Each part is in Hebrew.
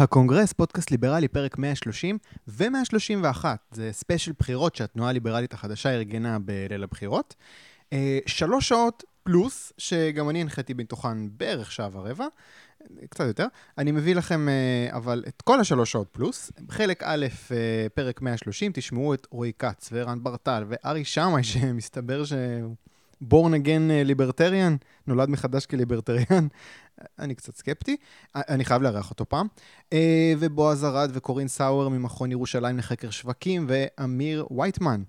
הקונגרס, פודקאסט ליברלי, פרק 130 ו-131. זה ספיישל בחירות שהתנועה הליברלית החדשה ארגנה בליל הבחירות. אה, שלוש שעות פלוס, שגם אני הנחיתי בתוכן בערך שעה ורבע, קצת יותר. אני מביא לכם אה, אבל את כל השלוש שעות פלוס. חלק א', אה, פרק 130, תשמעו את רועי כץ וערן ברטל וארי שמאי, שמסתבר שהוא born again libertarian, נולד מחדש כליברטריאן. אני קצת סקפטי, אני חייב לארח אותו פעם. אה, ובועז ארד וקורין סאואר ממכון ירושלים לחקר שווקים, ואמיר וייטמן.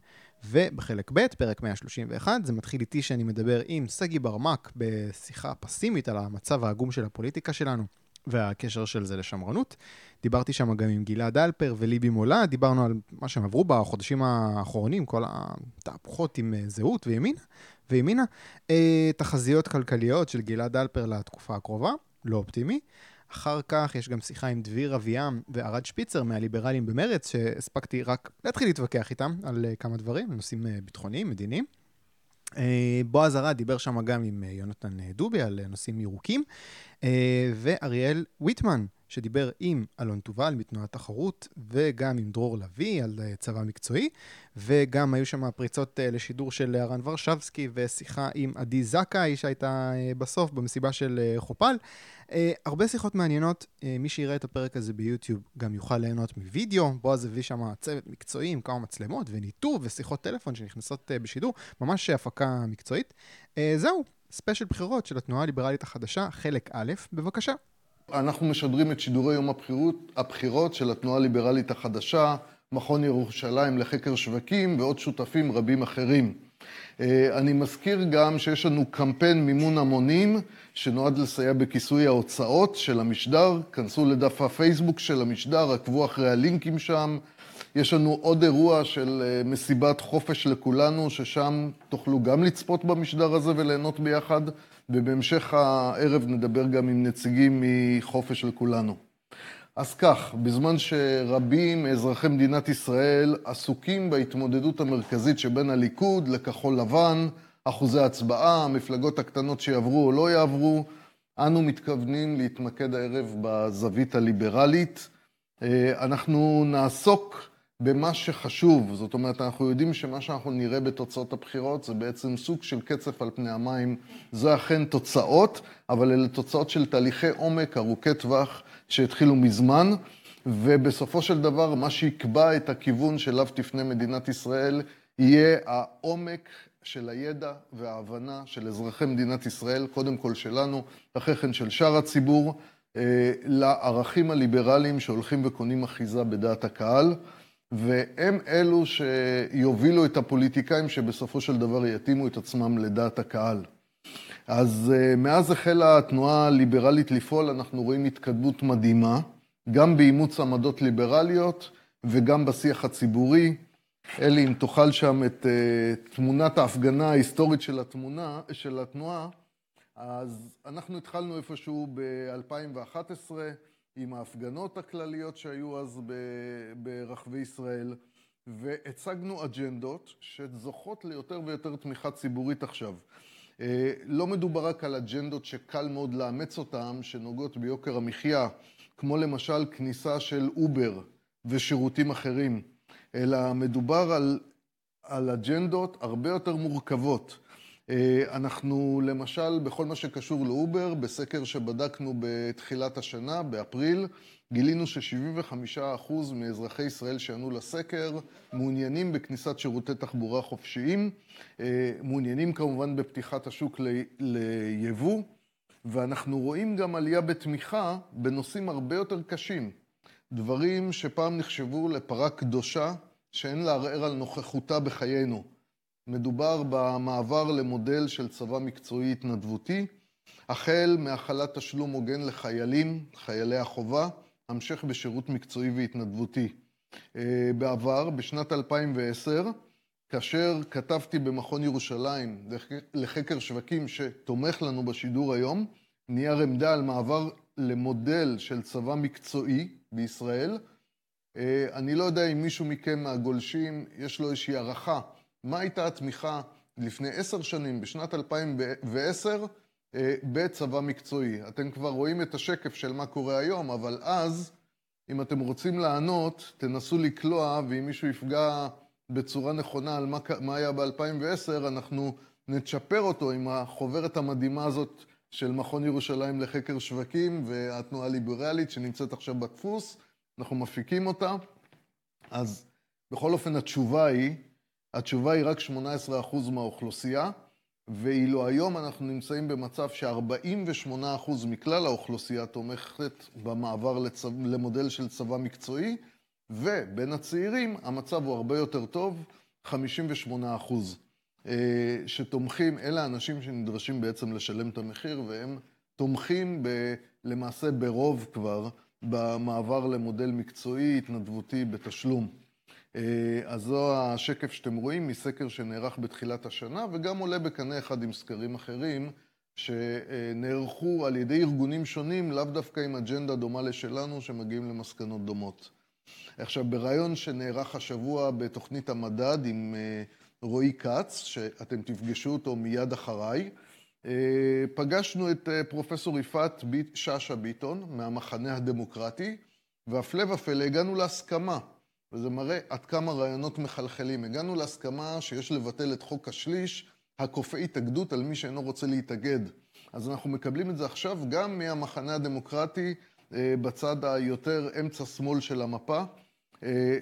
ובחלק ב', פרק 131, זה מתחיל איתי שאני מדבר עם סגי ברמק בשיחה פסימית על המצב העגום של הפוליטיקה שלנו והקשר של זה לשמרנות. דיברתי שם גם עם גלעד אלפר וליבי מולה, דיברנו על מה שהם עברו בחודשים האחרונים, כל התהפוכות עם אה, זהות וימינה, וימינה. אה, תחזיות כלכליות של גלעד אלפר לתקופה הקרובה, לא אופטימי. אחר כך יש גם שיחה עם דביר אביעם וערד שפיצר מהליברלים במרץ, שהספקתי רק להתחיל להתווכח איתם על uh, כמה דברים, נושאים uh, ביטחוניים, מדיניים. Uh, בועז ארד דיבר שם גם עם יונתן דובי על נושאים ירוקים, ואריאל ויטמן, שדיבר עם אלון תובל מתנועת תחרות, וגם עם דרור לביא על צבא מקצועי, וגם היו שם פריצות uh, לשידור של הרן ורשבסקי, ושיחה עם עדי זכאי שהייתה uh, בסוף במסיבה של uh, חופל. הרבה שיחות מעניינות, מי שיראה את הפרק הזה ביוטיוב גם יוכל ליהנות מווידאו, בועז הביא שם צוות מקצועי עם כמה מצלמות וניתוב ושיחות טלפון שנכנסות בשידור, ממש הפקה מקצועית. זהו, ספיישל בחירות של התנועה הליברלית החדשה, חלק א', בבקשה. אנחנו משדרים את שידורי יום הבחירות, הבחירות של התנועה הליברלית החדשה, מכון ירושלים לחקר שווקים ועוד שותפים רבים אחרים. אה, אני מזכיר גם שיש לנו קמפיין מימון המונים שנועד לסייע בכיסוי ההוצאות של המשדר. כנסו לדף הפייסבוק של המשדר, עקבו אחרי הלינקים שם. יש לנו עוד אירוע של אה, מסיבת חופש לכולנו, ששם תוכלו גם לצפות במשדר הזה וליהנות ביחד, ובהמשך הערב נדבר גם עם נציגים מחופש לכולנו. אז כך, בזמן שרבים מאזרחי מדינת ישראל עסוקים בהתמודדות המרכזית שבין הליכוד לכחול לבן, אחוזי הצבעה, המפלגות הקטנות שיעברו או לא יעברו, אנו מתכוונים להתמקד הערב בזווית הליברלית. אה, אנחנו נעסוק במה שחשוב, זאת אומרת, אנחנו יודעים שמה שאנחנו נראה בתוצאות הבחירות זה בעצם סוג של קצף על פני המים. זה אכן תוצאות, אבל אלה תוצאות של תהליכי עומק ארוכי טווח שהתחילו מזמן, ובסופו של דבר מה שיקבע את הכיוון שאליו תפנה מדינת ישראל יהיה העומק של הידע וההבנה של אזרחי מדינת ישראל, קודם כל שלנו, אחרי כן של שאר הציבור, אה, לערכים הליברליים שהולכים וקונים אחיזה בדעת הקהל. והם אלו שיובילו את הפוליטיקאים שבסופו של דבר יתאימו את עצמם לדעת הקהל. אז אה, מאז החלה התנועה הליברלית לפעול, אנחנו רואים התקדמות מדהימה, גם באימוץ עמדות ליברליות וגם בשיח הציבורי. אלי, אם תאכל שם את uh, תמונת ההפגנה ההיסטורית של התמונה, של התנועה, אז אנחנו התחלנו איפשהו ב-2011. עם ההפגנות הכלליות שהיו אז ברחבי ישראל, והצגנו אג'נדות שזוכות ליותר ויותר תמיכה ציבורית עכשיו. אה, לא מדובר רק על אג'נדות שקל מאוד לאמץ אותן, שנוגעות ביוקר המחיה, כמו למשל כניסה של אובר ושירותים אחרים, אלא מדובר על, על אג'נדות הרבה יותר מורכבות. אה, אנחנו למשל, בכל מה שקשור לאובר, בסקר שבדקנו בתחילת השנה, באפריל, גילינו ש-75% מאזרחי ישראל שענו לסקר מעוניינים בכניסת שירותי תחבורה חופשיים, אה, מעוניינים כמובן בפתיחת השוק ליבוא, ואנחנו רואים גם עלייה בתמיכה בנושאים הרבה יותר קשים. דברים שפעם נחשבו לפרה קדושה, שאין לערער על נוכחותה בחיינו. מדובר במעבר למודל של צבא מקצועי התנדבותי, החל מהחלת תשלום הוגן לחיילים, חיילי החובה, המשך בשירות מקצועי והתנדבותי. אה, בעבר, בשנת 2010, כאשר כתבתי במכון ירושלים לחקר שווקים שתומך לנו בשידור היום, נייר עמדה על מעבר למודל של צבא מקצועי בישראל. אה, אני לא יודע אם מישהו מכם מהגולשים יש לו איזושהי הערכה מה הייתה התמיכה לפני עשר שנים, בשנת 2010, אה, בצבא מקצועי. אתם כבר רואים את השקף של מה קורה היום, אבל אז אם אתם רוצים לענות, תנסו לקלוע, ואם מישהו יפגע בצורה נכונה על מה, מה היה ב-2010, אנחנו נצ'פר אותו עם החוברת המדהימה הזאת של מכון ירושלים לחקר שווקים והתנועה הליברלית שנמצאת עכשיו בדפוס, אנחנו מפיקים אותה. אז בכל אופן התשובה היא, התשובה היא רק 18% מהאוכלוסייה, ואילו היום אנחנו נמצאים במצב ש-48% מכלל האוכלוסייה תומכת במעבר לצו, למודל של צבא מקצועי, ובין הצעירים המצב הוא הרבה יותר טוב, 58%. אה, שתומכים, אלה האנשים שנדרשים בעצם לשלם את המחיר, והם תומכים ב, למעשה ברוב כבר במעבר למודל מקצועי, התנדבותי, בתשלום. אה, אז זו השקף שאתם רואים מסקר שנערך בתחילת השנה, וגם עולה בקנה אחד עם סקרים אחרים שנערכו על ידי ארגונים שונים, לאו דווקא עם אג'נדה דומה לשלנו, שמגיעים למסקנות דומות. עכשיו, בריאיון שנערך השבוע בתוכנית המדד עם אה, רועי כץ, שאתם תפגשו אותו מיד אחריי, אה, פגשנו את פרופסור יפעת שאשא ביטון מהמחנה הדמוקרטי, והפלא ופלא הגענו להסכמה וזה מראה עד כמה רעיונות מחלחלים. הגענו להסכמה שיש לבטל את חוק השליש, הכופה התאגדות על מי שאינו רוצה להתאגד. אז אנחנו מקבלים את זה עכשיו גם מהמחנה הדמוקרטי אה, בצד היותר אמצע-שמאל של המפה, אה,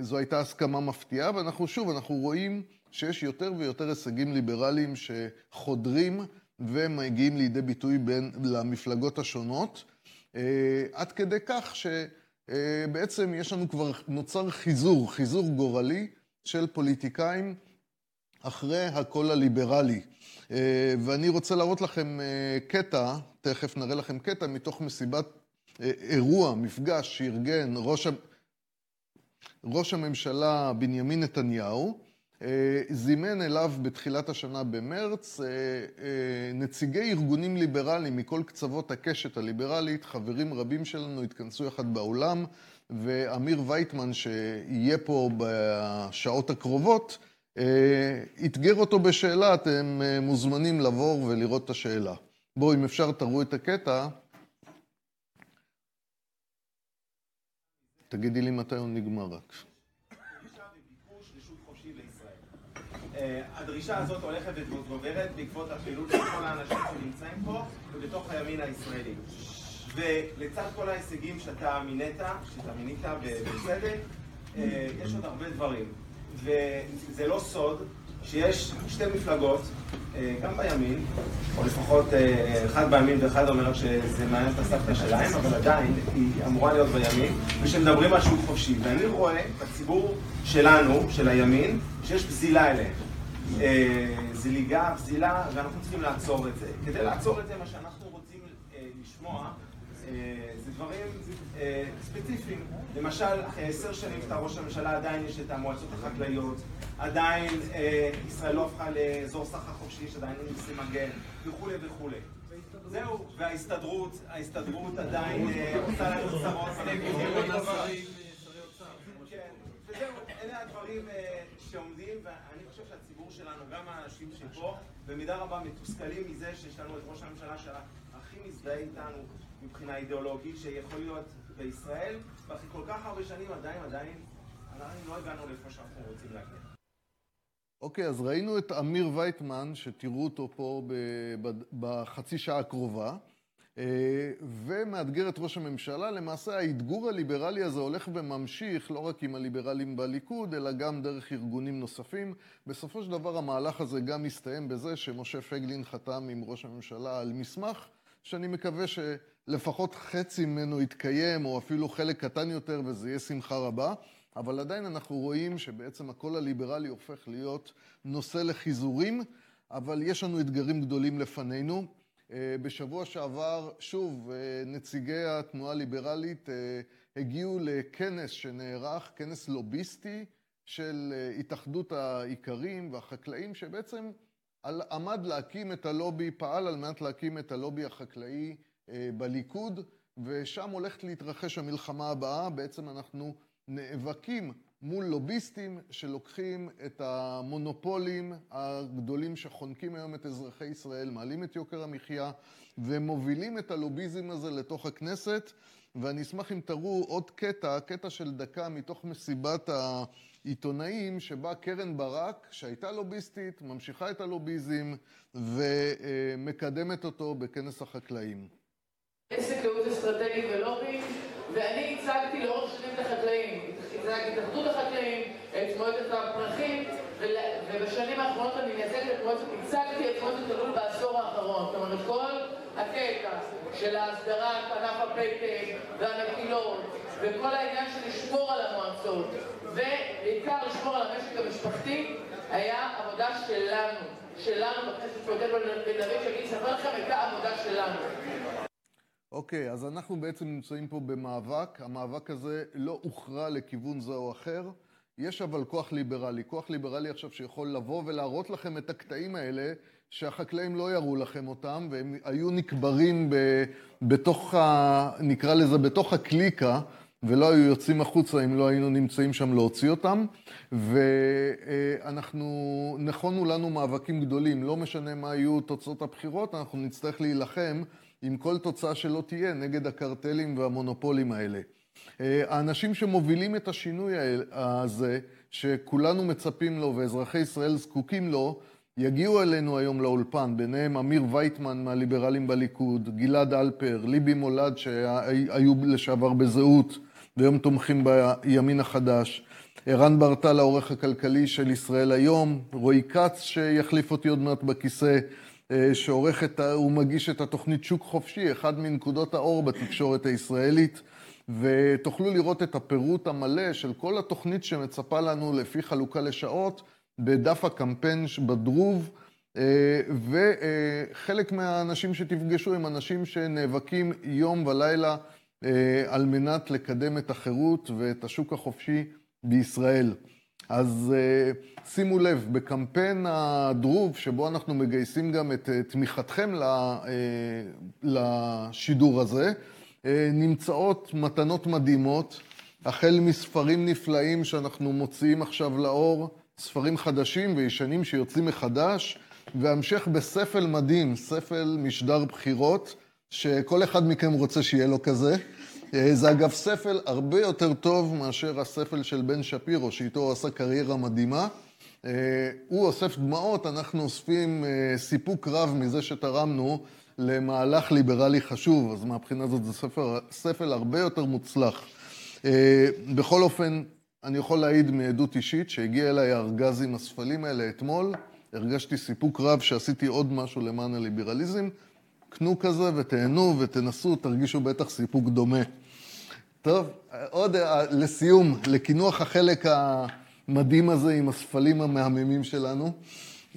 וזו הייתה הסכמה מפתיעה, ואנחנו שוב, אנחנו רואים שיש יותר ויותר הישגים ליברליים שחודרים ומגיעים לידי ביטוי בין למפלגות השונות, אה, עד כדי כך ש... אה, בעצם יש לנו כבר, נוצר חיזור, חיזור גורלי של פוליטיקאים אחרי הקול הליברלי. אה, ואני רוצה להראות לכם אה, קטע, תכף נראה לכם קטע, מתוך מסיבת אירוע, מפגש שארגן ראש, ראש הממשלה בנימין נתניהו, זימן אליו בתחילת השנה במרץ אה, אה, נציגי ארגונים ליברליים מכל קצוות הקשת הליברלית, חברים רבים שלנו התכנסו יחד באולם, ואמיר וייטמן, שיהיה פה בשעות הקרובות, אתגר אותו בשאלה, אתם מוזמנים לבוא ולראות את השאלה. בואו, אם אפשר, תראו את הקטע. תגידי לי מתי הוא נגמר רק. אה, הדרישה הזאת הולכת וגוברת בעקבות הפעילות של כל האנשים שנמצאים פה ובתוך הימין הישראלי. ולצד כל ההישגים שאתה מינית, שאתה מינית בצדק, אה, יש עוד הרבה דברים. וזה לא סוד שיש שתי מפלגות, אה, גם בימין, או לפחות אחד בימין ואחד אומר שזה מעניין את הסבתא שלהם, אבל עדיין היא אמורה להיות בימין, ושמדברים על שוק חופשי. ואני רואה בציבור שלנו, של הימין, שיש פזילה אליהם. אה, זליגה, פזילה, ואנחנו צריכים לעצור את זה. כדי לעצור את זה, מה שאנחנו רוצים אה, לשמוע אה, זה דברים ספציפיים. למשל, אחרי עשר שנים שאתה ראש הממשלה, עדיין יש את המועצות החקלאיות, עדיין ישראל לא הפכה לאזור סחר חופשי, שעדיין אין מיסי מגן, וכולי וכולי. זהו, וההסתדרות, ההסתדרות עדיין עושה לנו צרות. כן, וזהו, אלה הדברים שעומדים, ואני חושב שהציבור שלנו, גם האנשים שפה, במידה רבה מתוסכלים מזה שיש לנו את ראש הממשלה שהכי מזדהה איתנו מבחינה אידיאולוגית, שיכול להיות בישראל, ואחרי כל כך הרבה שנים עדיין, עדיין, עדיין לא הגענו לאיפה שאנחנו רוצים להגיע. אוקיי, okay, אז ראינו את אמיר וייטמן, שתראו אותו פה בחצי שעה הקרובה. אה, ומאתגר את ראש הממשלה. למעשה האתגור הליברלי הזה הולך וממשיך לא רק עם הליברלים בליכוד, אלא גם דרך ארגונים נוספים. בסופו של דבר המהלך הזה גם מסתיים בזה שמשה פייגלין חתם עם ראש הממשלה על מסמך, שאני מקווה שלפחות חצי ממנו יתקיים, או אפילו חלק קטן יותר, וזה יהיה שמחה רבה. אבל עדיין אנחנו רואים שבעצם הקול הליברלי הופך להיות נושא לחיזורים, אבל יש לנו אתגרים גדולים לפנינו. אה, בשבוע שעבר, שוב, אה, נציגי התנועה הליברלית אה, הגיעו לכנס שנערך, כנס לוביסטי של התאחדות האיכרים והחקלאים, שבעצם עמד להקים את הלובי, פעל על מנת להקים את הלובי החקלאי בליכוד, ושם הולכת להתרחש המלחמה הבאה. בעצם אנחנו נאבקים מול לוביסטים שלוקחים את המונופולים הגדולים שחונקים היום את אזרחי ישראל, מעלים את יוקר המחיה ומובילים את הלוביזם הזה לתוך הכנסת. ואני אשמח אם תראו עוד קטע, קטע של דקה מתוך מסיבת העיתונאים, שבה קרן ברק, שהייתה לוביסטית, ממשיכה את הלוביזם ומקדמת אותו בכנס החקלאים. עסק ייעוץ אסטרטגי ולובי, ואני הצגתי לאורך שנים את החקלאים. הצגתי את התאחדות החקלאים, את מועצת הפרחים, ובשנים האחרונות אני מייצגת את מועצת, הצגתי את מועצת הלול בעשור האחרון. זאת אומרת, כל הקטע של ההסדרת ענף הפטם והמטילות וכל העניין של לשמור על המועצות ובעיקר לשמור על המשק המשפחתי היה עבודה שלנו, שלנו בכנסת פרויקט בן דוד שאני אספר לכם הייתה עבודה שלנו. אוקיי, אז אנחנו בעצם נמצאים פה במאבק, המאבק הזה לא הוכרע לכיוון זה או אחר. יש אבל כוח ליברלי, כוח ליברלי עכשיו שיכול לבוא ולהראות לכם את הקטעים האלה שהחקלאים לא יראו לכם אותם, והם היו נקברים ב, בתוך, ה, נקרא לזה, בתוך הקליקה, ולא היו יוצאים החוצה אם לא היינו נמצאים שם להוציא אותם. ואנחנו, נכונו לנו מאבקים גדולים, לא משנה מה יהיו תוצאות הבחירות, אנחנו נצטרך להילחם עם כל תוצאה שלא תהיה נגד הקרטלים והמונופולים האלה. האנשים שמובילים את השינוי הזה, שכולנו מצפים לו ואזרחי ישראל זקוקים לו, יגיעו אלינו היום לאולפן, ביניהם אמיר וייטמן מהליברלים בליכוד, גלעד אלפר, ליבי מולד שהיו לשעבר בזהות והיום תומכים בימין החדש, ערן ברטל, העורך הכלכלי של ישראל היום, רועי כץ שיחליף אותי עוד מעט בכיסא, אה, שעורך את, הוא מגיש את התוכנית שוק חופשי, אחד מנקודות האור בתקשורת הישראלית, ותוכלו לראות את הפירוט המלא של כל התוכנית שמצפה לנו לפי חלוקה לשעות. בדף הקמפיין בדרוב, אה, וחלק מהאנשים שתפגשו הם אנשים שנאבקים יום ולילה אה, על מנת לקדם את החירות ואת השוק החופשי בישראל. אז אה, שימו לב, בקמפיין הדרוב, שבו אנחנו מגייסים גם את תמיכתכם לשידור הזה, נמצאות מתנות מדהימות, החל מספרים נפלאים שאנחנו מוציאים עכשיו לאור, ספרים חדשים וישנים שיוצאים מחדש, והמשך בספל מדהים, ספל משדר בחירות, שכל אחד מכם רוצה שיהיה לו כזה. אה, זה אגב ספל הרבה יותר טוב מאשר הספל של בן שפירו, שאיתו הוא עשה קריירה מדהימה. אה, הוא אוסף דמעות, אנחנו אוספים אה, סיפוק רב מזה שתרמנו למהלך ליברלי חשוב, אז מהבחינה הזאת זה ספר, ספל הרבה יותר מוצלח. בכל אופן, אני יכול להעיד מעדות אישית שהגיע אליי הארגז עם הספלים האלה אתמול, הרגשתי סיפוק רב שעשיתי עוד משהו למען הליברליזם. קנו כזה ותהנו ותנסו, תרגישו בטח סיפוק דומה. טוב, עוד אה, לסיום, לקינוח החלק המדהים הזה עם הספלים המהממים שלנו.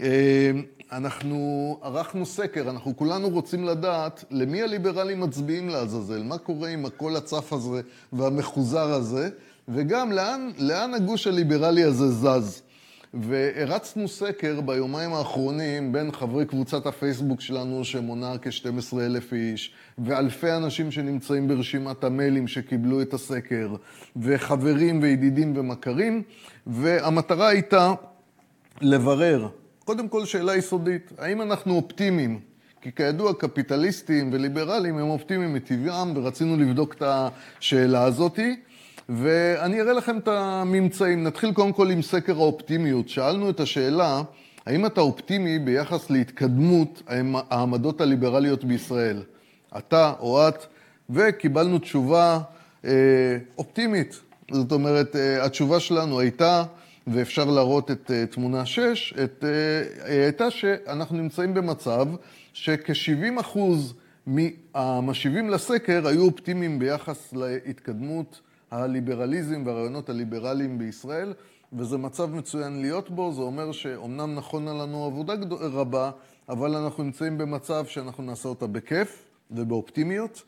אה, אנחנו ערכנו סקר, אנחנו כולנו רוצים לדעת למי הליברלים מצביעים לעזאזל, מה קורה עם הקול הצף הזה והמחוזר הזה. וגם לאן, לאן הגוש הליברלי הזה זז. והרצנו סקר ביומיים האחרונים בין חברי קבוצת הפייסבוק שלנו, שמונה כ-12 אלף איש, ואלפי אנשים שנמצאים ברשימת המיילים שקיבלו את הסקר, וחברים וידידים ומכרים, והמטרה הייתה לברר, קודם כל שאלה יסודית, האם אנחנו אופטימיים? כי כידוע, קפיטליסטים וליברלים הם אופטימיים מטבעם, ורצינו לבדוק את השאלה הזאתי. ואני אראה לכם את הממצאים. נתחיל קודם כל עם סקר האופטימיות. שאלנו את השאלה, האם אתה אופטימי ביחס להתקדמות העמדות הליברליות בישראל? אתה או את, וקיבלנו תשובה אה, אופטימית. זאת אומרת, אה, התשובה שלנו הייתה, ואפשר להראות את אה, תמונה 6, את, הייתה שאנחנו נמצאים במצב שכ-70 אחוז מהמשיבים לסקר היו אופטימיים ביחס להתקדמות הליברליזם והרעיונות הליברליים בישראל, וזה מצב מצוין להיות בו, זה אומר שאומנם נכונה לנו עבודה רבה, אבל אנחנו נמצאים במצב שאנחנו נעשה אותה בכיף ובאופטימיות.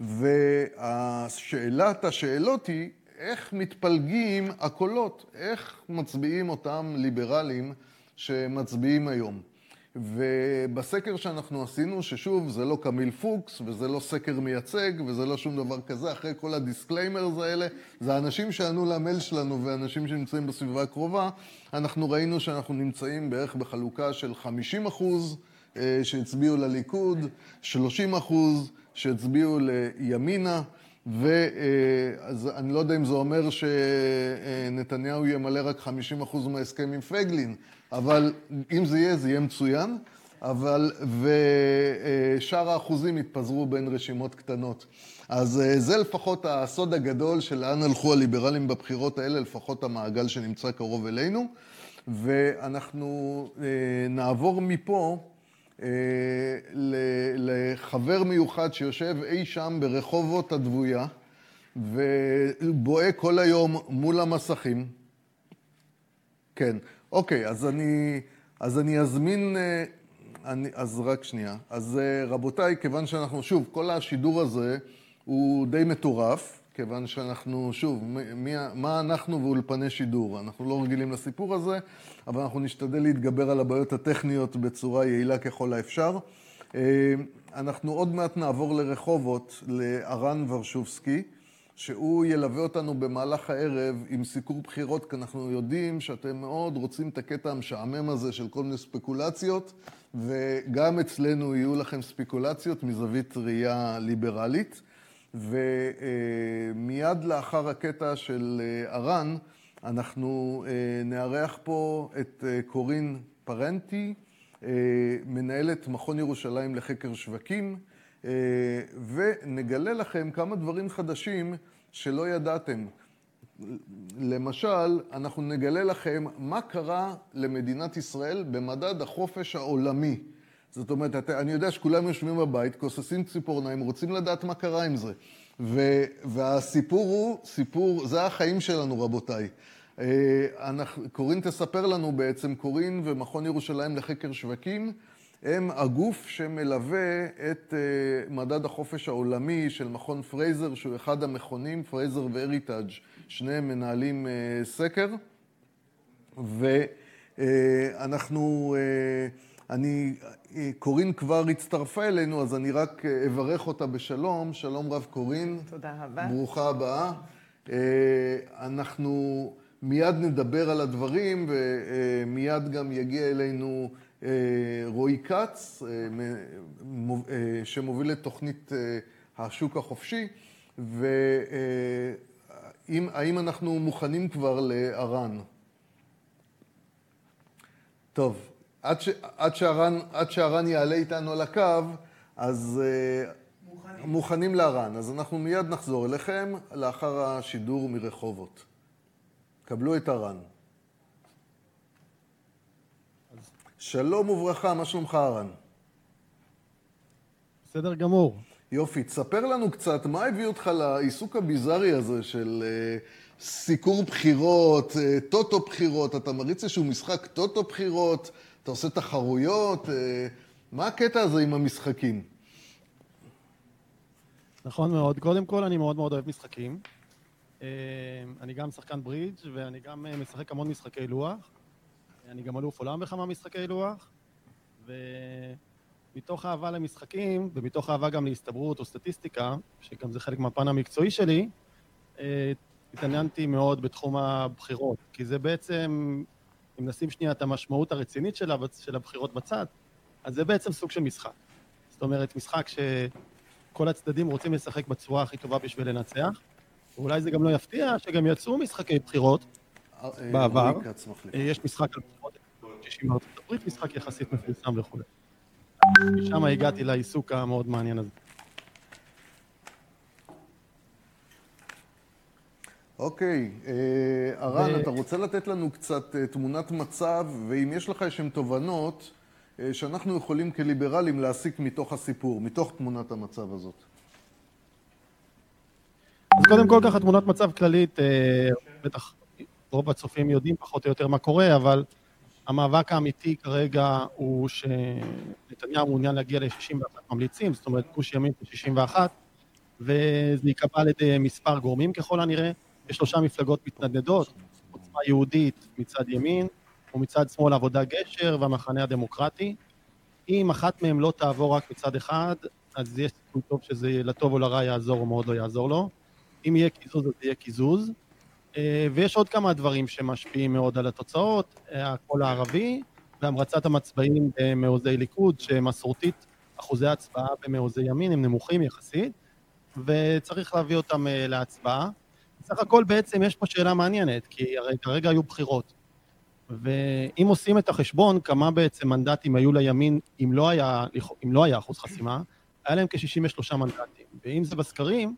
ושאלת השאלות היא, איך מתפלגים הקולות? איך מצביעים אותם ליברלים שמצביעים היום? ובסקר שאנחנו עשינו, ששוב, זה לא קמיל פוקס, וזה לא סקר מייצג, וזה לא שום דבר כזה, אחרי כל ה disclaimers האלה, זה האנשים שענו למייל שלנו ואנשים שנמצאים בסביבה הקרובה, אנחנו ראינו שאנחנו נמצאים בערך בחלוקה של 50 אחוז אה, שהצביעו לליכוד, 30 אחוז שהצביעו לימינה, ואז אני לא יודע אם זה אומר שנתניהו ימלא רק 50% מההסכם עם פייגלין, אבל אם זה יהיה, זה יהיה מצוין, אבל, ושאר האחוזים יתפזרו בין רשימות קטנות. אז זה לפחות הסוד הגדול של לאן הלכו הליברלים בבחירות האלה, לפחות המעגל שנמצא קרוב אלינו. ואנחנו נעבור מפה אה, לחבר מיוחד שיושב אי שם ברחובות הדבויה ובוהה כל היום מול המסכים. כן, אוקיי, אז אני, אז אני אזמין, אה, אני, אז רק שנייה. אז אה, רבותיי, כיוון שאנחנו, שוב, כל השידור הזה הוא די מטורף, כיוון שאנחנו, שוב, מי, מה אנחנו ואולפני שידור? אנחנו לא רגילים לסיפור הזה, אבל אנחנו נשתדל להתגבר על הבעיות הטכניות בצורה יעילה ככל האפשר. אה, אנחנו עוד מעט נעבור לרחובות, לארן ורשובסקי, שהוא ילווה אותנו במהלך הערב עם סיקור בחירות, כי אנחנו יודעים שאתם מאוד רוצים את הקטע המשעמם הזה של כל מיני ספקולציות, וגם אצלנו יהיו לכם ספקולציות מזווית ראייה ליברלית. ומיד לאחר הקטע של אה, ארן, אנחנו אה, נארח פה את אה, קורין פרנטי, מנהלת מכון ירושלים לחקר שווקים, ונגלה לכם כמה דברים חדשים שלא ידעתם. למשל, אנחנו נגלה לכם מה קרה למדינת ישראל במדד החופש העולמי. זאת אומרת, אני יודע שכולם יושבים בבית, כוססים ציפורניים, רוצים לדעת מה קרה עם זה. ו, והסיפור הוא, סיפור, זה החיים שלנו, רבותיי. אה, אנחנו, קורין תספר לנו בעצם, קורין ומכון ירושלים לחקר שווקים, הם הגוף שמלווה את אה, מדד החופש העולמי של מכון פרייזר, שהוא אחד המכונים, פרייזר והריטאג', שניהם מנהלים אה, סקר, ואנחנו, אה, אני, קורין כבר הצטרפה אלינו, אז אני רק אברך אותה בשלום. שלום רב קורין. תודה רבה. ברוכה הבאה. אנחנו מיד נדבר על הדברים, ומיד גם יגיע אלינו רועי כץ, שמוביל את תוכנית השוק החופשי, והאם אנחנו מוכנים כבר לארן? טוב, עד, עד, שהרן יעלה איתנו על הקו, אז מוכנים, מוכנים לארן. אז אנחנו מיד נחזור אליכם לאחר השידור מרחובות. קבלו את הרן. שלום וברכה, מה שלומך הרן? בסדר גמור. יופי, תספר לנו קצת, מה הביא אותך לעיסוק הביזארי הזה של uh, סיקור בחירות, uh, טוטו בחירות, אתה מריץ איזשהו משחק טוטו בחירות, אתה עושה תחרויות, אה, מה הקטע הזה עם המשחקים? נכון מאוד. קודם כל, אני מאוד מאוד אוהב משחקים. אה, אני גם שחקן ברידג' ואני גם אה, משחק המון משחקי לוח. אני גם אלוף עולם בכמה משחקי לוח. ומתוך אהבה למשחקים, ומתוך אהבה גם להסתברות או סטטיסטיקה, שגם זה חלק מהפן המקצועי שלי, התעניינתי מאוד בתחום הבחירות, כי זה בעצם אם נשים שנייה את המשמעות הרצינית של, של הבחירות בצד, אז זה בעצם סוג של משחק. זאת אומרת, משחק שכל הצדדים רוצים לשחק בצורה הכי טובה בשביל לנצח, ואולי זה גם לא יפתיע שגם יצאו משחקי בחירות אה, בעבר. אה, יש משחק על בחירות 60 בארצות הברית, משחק יחסית מפורסם וכו'. משם הגעתי לעיסוק המאוד מעניין הזה. אוקיי, ארן, ו... אתה רוצה לתת לנו קצת אה, תמונת מצב, ואם יש לך איזשהן תובנות אה, שאנחנו יכולים כליברלים להסיק מתוך הסיפור, מתוך תמונת המצב הזאת. אז קודם כל ככה תמונת מצב כללית, אה, בטח רוב הצופים יודעים פחות או יותר מה קורה, אבל המאבק האמיתי כרגע הוא שנתניהו מעוניין להגיע ל-61 ממליצים, זאת אומרת גוש ימין ב-61, וזה ייקבע על ידי מספר גורמים ככל הנראה. יש שלושה מפלגות מתנדנדות, עוצמה יהודית מצד ימין, ומצד שמאל עבודה גשר והמחנה הדמוקרטי. אם אחת מהן לא תעבור רק מצד אחד, אז יש סיכוי טוב שזה לטוב או לרע יעזור או מאוד לא יעזור לו. אם יהיה קיזוז, אז יהיה קיזוז. אה, ויש עוד כמה דברים שמשפיעים מאוד על התוצאות, אה, הקול הערבי והמרצת המצבעים במעוזי ליכוד, שמסורתית אחוזי הצבעה במעוזי ימין הם נמוכים יחסית, וצריך להביא אותם אה, להצבעה. בסך הכל בעצם יש פה שאלה מעניינת, כי הרי כרגע היו בחירות. ואם עושים את החשבון, כמה בעצם מנדטים היו לימין אם לא היה, אם לא היה אחוז חסימה, היה להם כ-63 מנדטים. ואם זה בסקרים,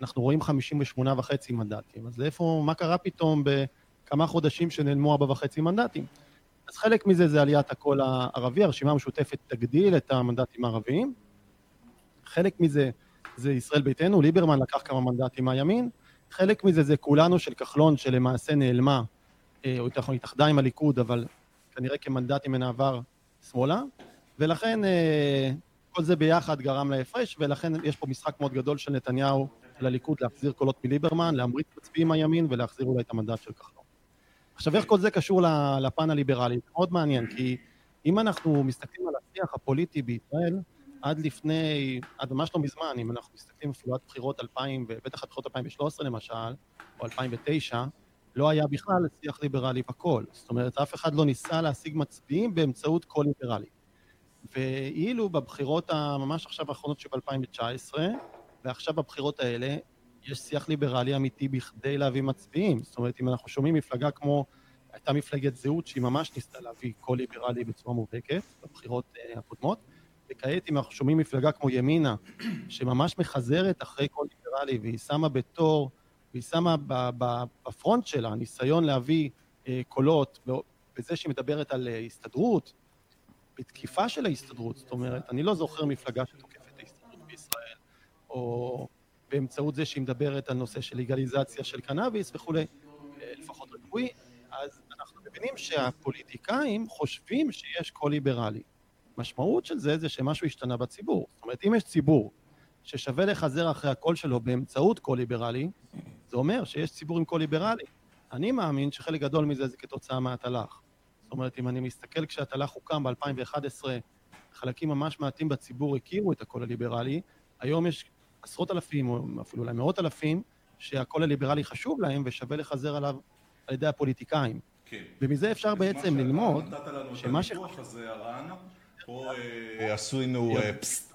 אנחנו רואים 58 וחצי מנדטים. אז איפה, מה קרה פתאום בכמה חודשים שנעלמו 4 וחצי מנדטים? אז חלק מזה זה עליית הקול הערבי, הרשימה המשותפת תגדיל את המנדטים הערביים. חלק מזה זה ישראל ביתנו, ליברמן לקח כמה מנדטים מהימין. חלק מזה זה כולנו של כחלון, שלמעשה נעלמה, אה, או נכון התאחדה עם הליכוד, אבל כנראה כמנדטים מן העבר שמאלה. ולכן אה, כל זה ביחד גרם להפרש, ולכן יש פה משחק מאוד גדול של נתניהו לליכוד להחזיר קולות מליברמן, להמריץ מצביעים מהימין ולהחזיר אולי את המנדט של כחלון. עכשיו, איך כל זה קשור לפן הליברלי? זה מאוד מעניין, כי אם אנחנו מסתכלים על השיח הפוליטי בישראל, עד לפני, עד ממש לא מזמן, אם אנחנו מסתכלים אפילו עד בחירות 2000, ובטח עד בחירות 2013 למשל, או 2009, לא היה בכלל שיח ליברלי בכל. זאת אומרת, אף אחד לא ניסה להשיג מצביעים באמצעות קול ליברלי. ואילו בבחירות הממש עכשיו האחרונות שב-2019, ועכשיו בבחירות האלה, יש שיח ליברלי אמיתי בכדי להביא מצביעים. זאת אומרת, אם אנחנו שומעים מפלגה כמו, הייתה מפלגת זהות שהיא ממש ניסתה להביא קול ליברלי בצורה מובהקת בבחירות uh, הקודמות, וכעת אם אנחנו שומעים מפלגה כמו ימינה, שממש מחזרת אחרי קול ליברלי, והיא שמה בתור, והיא שמה בפרונט שלה ניסיון להביא uh, קולות, בזה שהיא מדברת על uh, הסתדרות, בתקיפה של ההסתדרות, זאת אומרת, אני לא זוכר מפלגה שתוקפת או באמצעות זה שהיא מדברת על נושא של לגליזציה של קנאביס וכולי, לפחות רפואי, אז אנחנו מבינים שהפוליטיקאים חושבים שיש קול ליברלי. משמעות של זה זה שמשהו השתנה בציבור. זאת אומרת, אם יש ציבור ששווה לחזר אחרי הקול שלו באמצעות קול ליברלי, זה אומר שיש ציבור עם קול ליברלי. אני מאמין שחלק גדול מזה זה כתוצאה מהתל"ח. זאת אומרת, אם אני מסתכל כשהתל"ח הוקם ב-2011, חלקים ממש מעטים בציבור הכירו את הקול הליברלי, היום יש עשרות אלפים, או אפילו אולי מאות אלפים, שהקול הליברלי חשוב להם ושווה לחזר עליו על ידי הפוליטיקאים. כן. ומזה אפשר בעצם ללמוד שמה ש... פה אה, עשינו אה,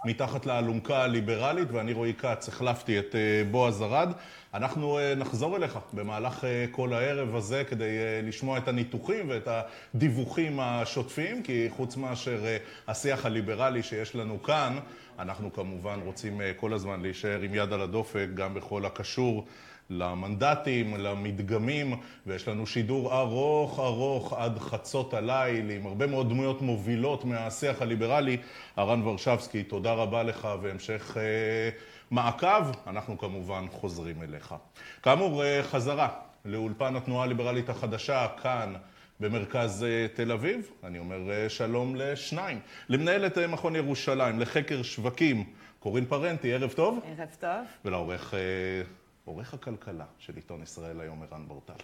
מתחת לאלונקה הליברלית, ואני רועי כץ, החלפתי את אה, בועז ארד. אנחנו נחזור אליך במהלך כל הערב הזה כדי לשמוע את הניתוחים ואת הדיווחים השוטפים, כי חוץ מאשר השיח הליברלי שיש לנו כאן, אנחנו כמובן רוצים כל הזמן להישאר עם יד על הדופק גם בכל הקשור למנדטים, למדגמים, ויש לנו שידור ארוך ארוך עד חצות הליל, עם הרבה מאוד דמויות מובילות מהשיח הליברלי. הרן ורשבסקי, תודה רבה לך והמשך אה, מעקב. אנחנו כמובן חוזרים אליך. כאמור, אה, חזרה לאולפן התנועה הליברלית החדשה, כאן. במרכז אה, תל אביב, אני אומר אה, שלום לשניים. למנהלת אה, מכון ירושלים לחקר שווקים, קורין פרנטי, ערב טוב. ערב טוב. ולעורך עורך הכלכלה של עיתון ישראל היום, ערן ברטל.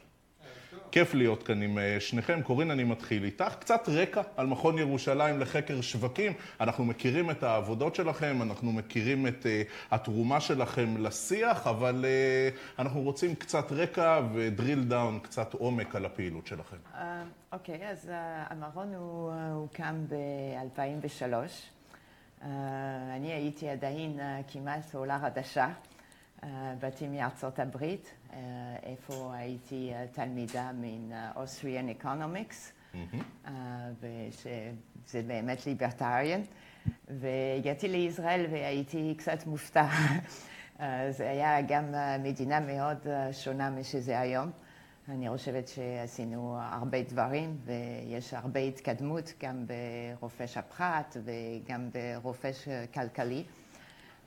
כיף להיות כאן עם אה, שניכם. קורין, אני מתחיל איתך. קצת רקע על מכון ירושלים לחקר שווקים. אנחנו מכירים את העבודות שלכם, אנחנו מכירים את אה, התרומה שלכם לשיח, אבל אה, אנחנו רוצים קצת רקע ו drill down, קצת עומק על הפעילות שלכם. אוקיי, uh, okay, אז uh, המכון הוא הוקם ב-2003. Uh, אני הייתי עדיין uh, כמעט עולה חדשה. באתי מארצות הברית, איפה הייתי תלמידה מן Austrian Economics, ושזה באמת ליברטריאן, והגעתי לישראל והייתי קצת מופתע. זה היה גם מדינה מאוד שונה משזה היום. אני חושבת שעשינו הרבה דברים ויש הרבה התקדמות גם ברופש הפחת וגם ברופש כלכלי.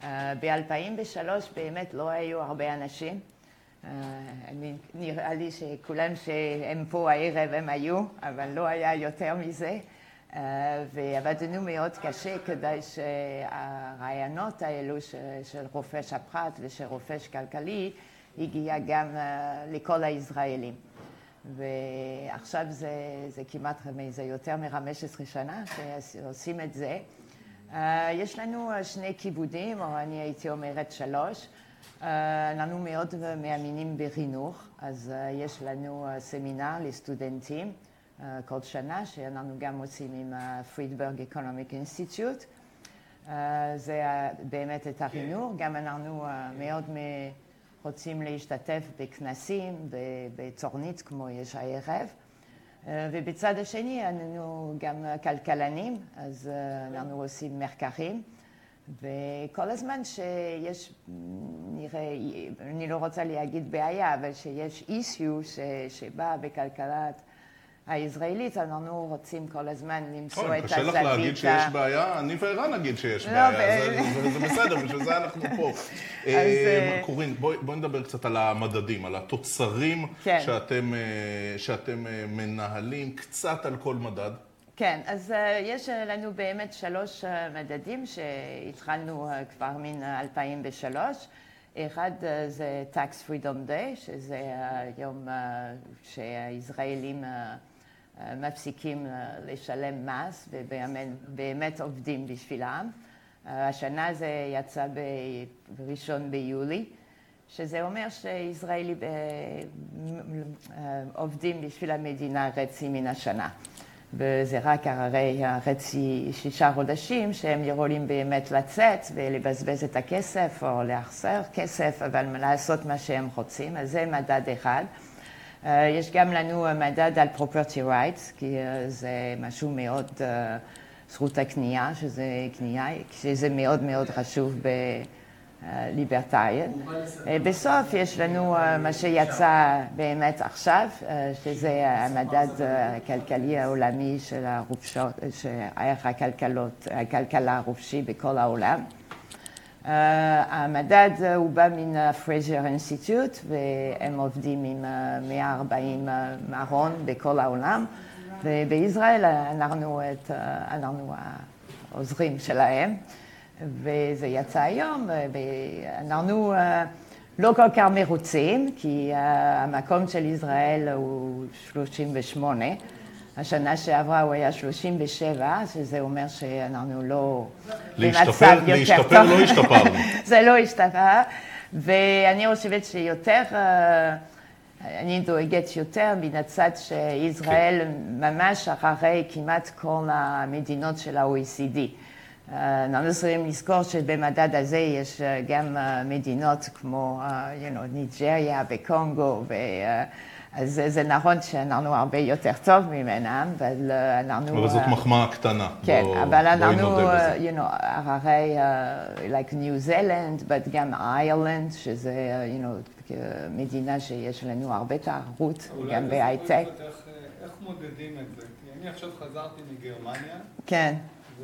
אה, ב-2003 באמת לא היו הרבה אנשים. אה, נראה לי שכולם שהם פה הערב הם היו, אבל לא היה יותר מזה. אה, ועבדנו מאוד קשה כדי שהרעיונות האלו של רופש הפרט ושל רופש כלכלי הגיע גם לכל הישראלים. ועכשיו זה, זה כמעט, זה יותר מ-15 שנה שעושים את זה. יש לנו שני כיבודים, או אני הייתי אומרת שלוש. אנחנו מאוד מאמינים בחינוך, אז יש לנו סמינר לסטודנטים כל שנה, שאנחנו גם עושים עם Friedberg Economic Institute. זה באמת את החינוך, גם אנחנו מאוד רוצים להשתתף בכנסים, בצורנית כמו יש הערב. ובצד השני, אנחנו גם כלכלנים, אז אנחנו עושים מחקרים. וכל הזמן שיש, נראה, אני לא רוצה להגיד בעיה, אבל שיש אישיו שבא בכלכלת הישראלית, אנחנו רוצים כל הזמן למצוא את הזווית. קשה לך להגיד שיש בעיה? אני וערן נגיד שיש בעיה, זה בסדר, בשביל זה אנחנו פה. קורין, בואי נדבר קצת על המדדים, על התוצרים שאתם מנהלים, קצת על כל מדד. כן, אז יש לנו באמת שלוש מדדים שהתחלנו כבר מן 2003. אחד זה Tax Freedom Day, שזה היום שהישראלים מפסיקים לשלם מס ובאמת עובדים בשבילם. השנה זה יצא בראשון ביולי, שזה אומר שישראלים עובדים בשביל המדינה חצי מן השנה. וזה רק אחרי חצי שישה חודשים שהם יכולים באמת לצאת ולבזבז את הכסף או להחסר כסף, אבל לעשות מה שהם רוצים, אז זה מדד אחד. יש גם לנו מדד על property rights, כי זה משהו מאוד, זכות הקנייה, שזה קנייה, שזה מאוד מאוד חשוב בליברטריאן. בסוף יש לנו מה שיצא באמת עכשיו, שזה המדד הכלכלי העולמי של הרופשות, ערך הכלכלה הרופשי בכל העולם. המדד הוא בא מן ה Fraser Institute, והם עובדים עם 140 מכון בכל העולם, ובישראל אנחנו העוזרים שלהם, וזה יצא היום, ואנחנו לא כל כך מרוצים, כי המקום של ישראל הוא 38. השנה שעברה הוא היה 37, שזה אומר שאנחנו לא במצב יותר טוב. להשתפר לא השתפרנו. זה לא השתפר, ואני חושבת שיותר, אני דואגת יותר מן הצד שישראל ממש אחרי כמעט כל המדינות של ה-OECD. אנחנו צריכים לזכור שבמדד הזה יש גם מדינות כמו ניג'ריה וקונגו אז זה נכון שאנחנו הרבה יותר טוב ממנם, אבל אנחנו... אבל זאת מחמאה קטנה. כן, אבל אנחנו, you know, אחרי, like ניו זילנד, but גם איילנד, שזה, you know, מדינה שיש לנו הרבה תחרות, גם בהייטק. איך מודדים את זה? כי אני עכשיו חזרתי מגרמניה. כן.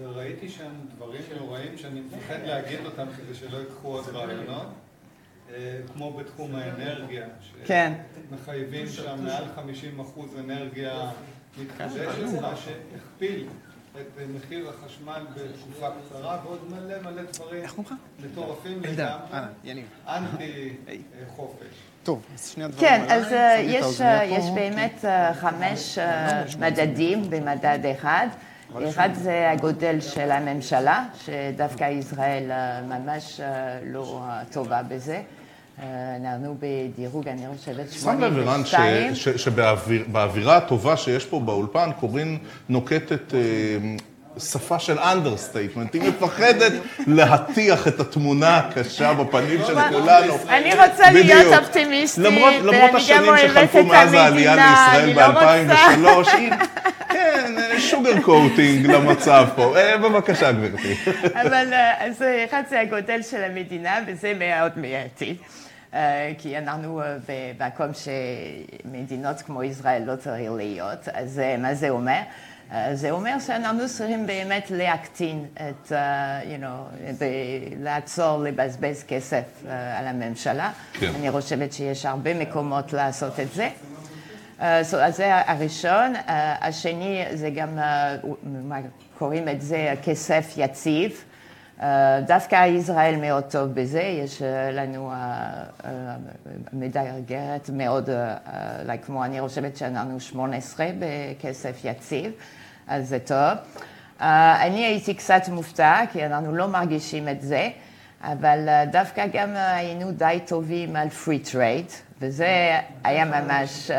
וראיתי שם דברים נוראים שאני מפחד להגיד אותם כדי שלא ייקחו עוד רעיונות. כמו בתחום האנרגיה, שמחייבים שם מעל 50 אחוז אנרגיה מתחדשת, מה שהכפיל את מחיר החשמל בתקופה קצרה, ועוד מלא מלא דברים מטורפים לגמרי, אנטי חופש. טוב, אז שני הדברים כן, אז יש באמת חמש מדדים במדד אחד. אחד זה הגודל של הממשלה, שדווקא ישראל ממש לא טובה בזה. אנחנו בדירוג, אני חושבת, 82. שם לב, ערן, שבאווירה הטובה שיש פה באולפן, קורין נוקטת שפה של understatement. היא מפחדת להטיח את התמונה הקשה בפנים של כולנו. אני רוצה להיות אופטימיסטית, למרות השנים שחלפו מאז העלייה לישראל ב-2003, כן, sugar coating למצב פה. בבקשה, גברתי. אבל אחד זה הגודל של המדינה, וזה מאוד מהותי. כי אנחנו במקום שמדינות כמו ישראל לא צריך להיות, אז מה זה אומר? זה אומר שאנחנו צריכים באמת להקטין את, you know, לעצור לבזבז כסף על הממשלה. כן. אני חושבת שיש הרבה מקומות לעשות את זה. אז זה הראשון. השני זה גם, קוראים את זה כסף יציב. דווקא ישראל מאוד טוב בזה, יש לנו מדרגרת מאוד, כמו אני חושבת שאנחנו 18 בכסף יציב, אז זה טוב. אני הייתי קצת מופתע, כי אנחנו לא מרגישים את זה, אבל דוווקא גם היינו די טובים על free trade, וזה היה ממש...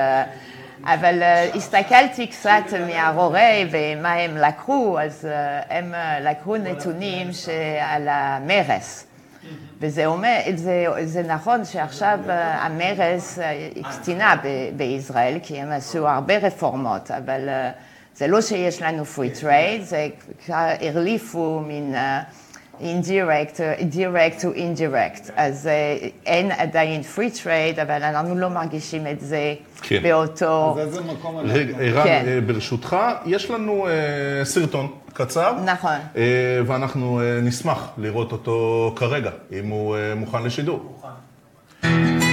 אבל הסתכלתי קצת מהרורי ומה הם לקחו, אז הם לקחו נתונים על המרס. וזה אומר, זה, זה נכון שעכשיו המרס הקטינה בישראל, כי הם עשו הרבה רפורמות, אבל זה לא שיש לנו free trade, זה כבר הרליפו מין... indirect, direct to indirect, אז אין עדיין free trade, אבל אנחנו לא מרגישים את זה כן. באותו... אז איזה מקום אנחנו... ערן, כן. ברשותך, יש לנו uh, סרטון קצר. נכון. Uh, ואנחנו uh, נשמח לראות אותו כרגע, אם הוא uh, מוכן לשידור. מוכן.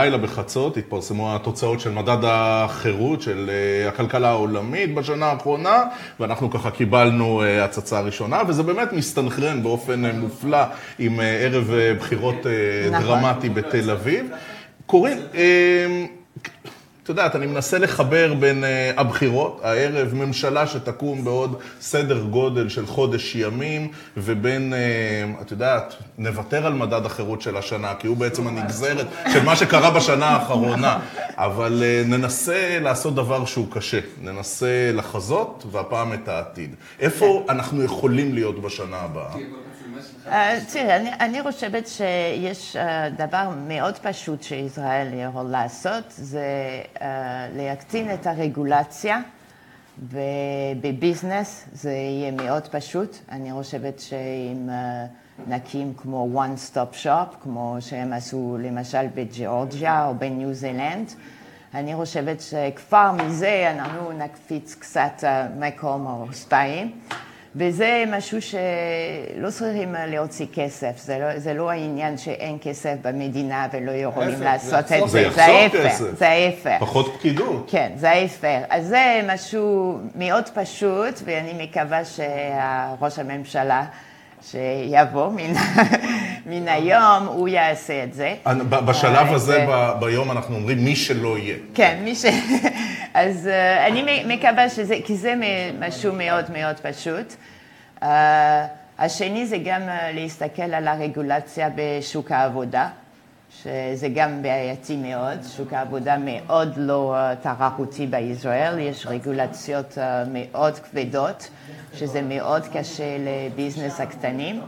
הלילה בחצות התפרסמו התוצאות של מדד החירות של אה, הכלכלה העולמית בשנה האחרונה, ואנחנו ככה קיבלנו אה, הצצה ראשונה, וזה באמת מסתנכרן באופן אה, מופלא עם ערב בחירות נכון. דרמטי בתל אביב. קורין, את יודעת, אני מנסה לחבר בין uh, הבחירות, הערב, ממשלה שתקום בעוד סדר גודל של חודש ימים, ובין, uh, את יודעת, נוותר על מדד החירות של השנה, כי הוא בעצם הנגזרת של מה שקרה בשנה האחרונה, אבל uh, ננסה לעשות דבר שהוא קשה, ננסה לחזות, והפעם את העתיד. איפה אנחנו יכולים להיות בשנה הבאה? אה, תראה, אני, חושבת שיש אה, דבר מאוד פשוט שישראל יכול לעשות, זה אה, להקטין את הרגולציה, ובביזנס זה יהיה מאוד פשוט. אני חושבת שאם נקים כמו one stop shop, כמו שהם עשו למשל בג'אורג'יה או בניו זילנד, אני חושבת שכבר מזה אנחנו נקפיץ קצת מקום או שתיים. וזה משהו שלא צריכים להוציא כסף, זה לא, זה לא העניין שאין כסף במדינה ולא יכולים לעשות את זה, זה, זה ההפך, זה ההפך. פחות פקידות. כן, זה ההפך. אז זה משהו מאוד פשוט, ואני מקווה שראש הממשלה... שיבוא מן, מן היום, הוא יעשה את זה. בשלב אה, הזה, ביום אנחנו אומרים מי שלא יהיה. כן, מי ש... אז אה, אני מקווה שזה, כי זה משהו מאוד מאוד פשוט. אה, השני זה גם להסתכל על הרגולציה בשוק העבודה, שזה גם בעייתי מאוד, שוק העבודה מאוד לא תחרותי בישראל, יש רגולציות מאוד כבדות. שזה מאוד קשה לביזנס הקטנים.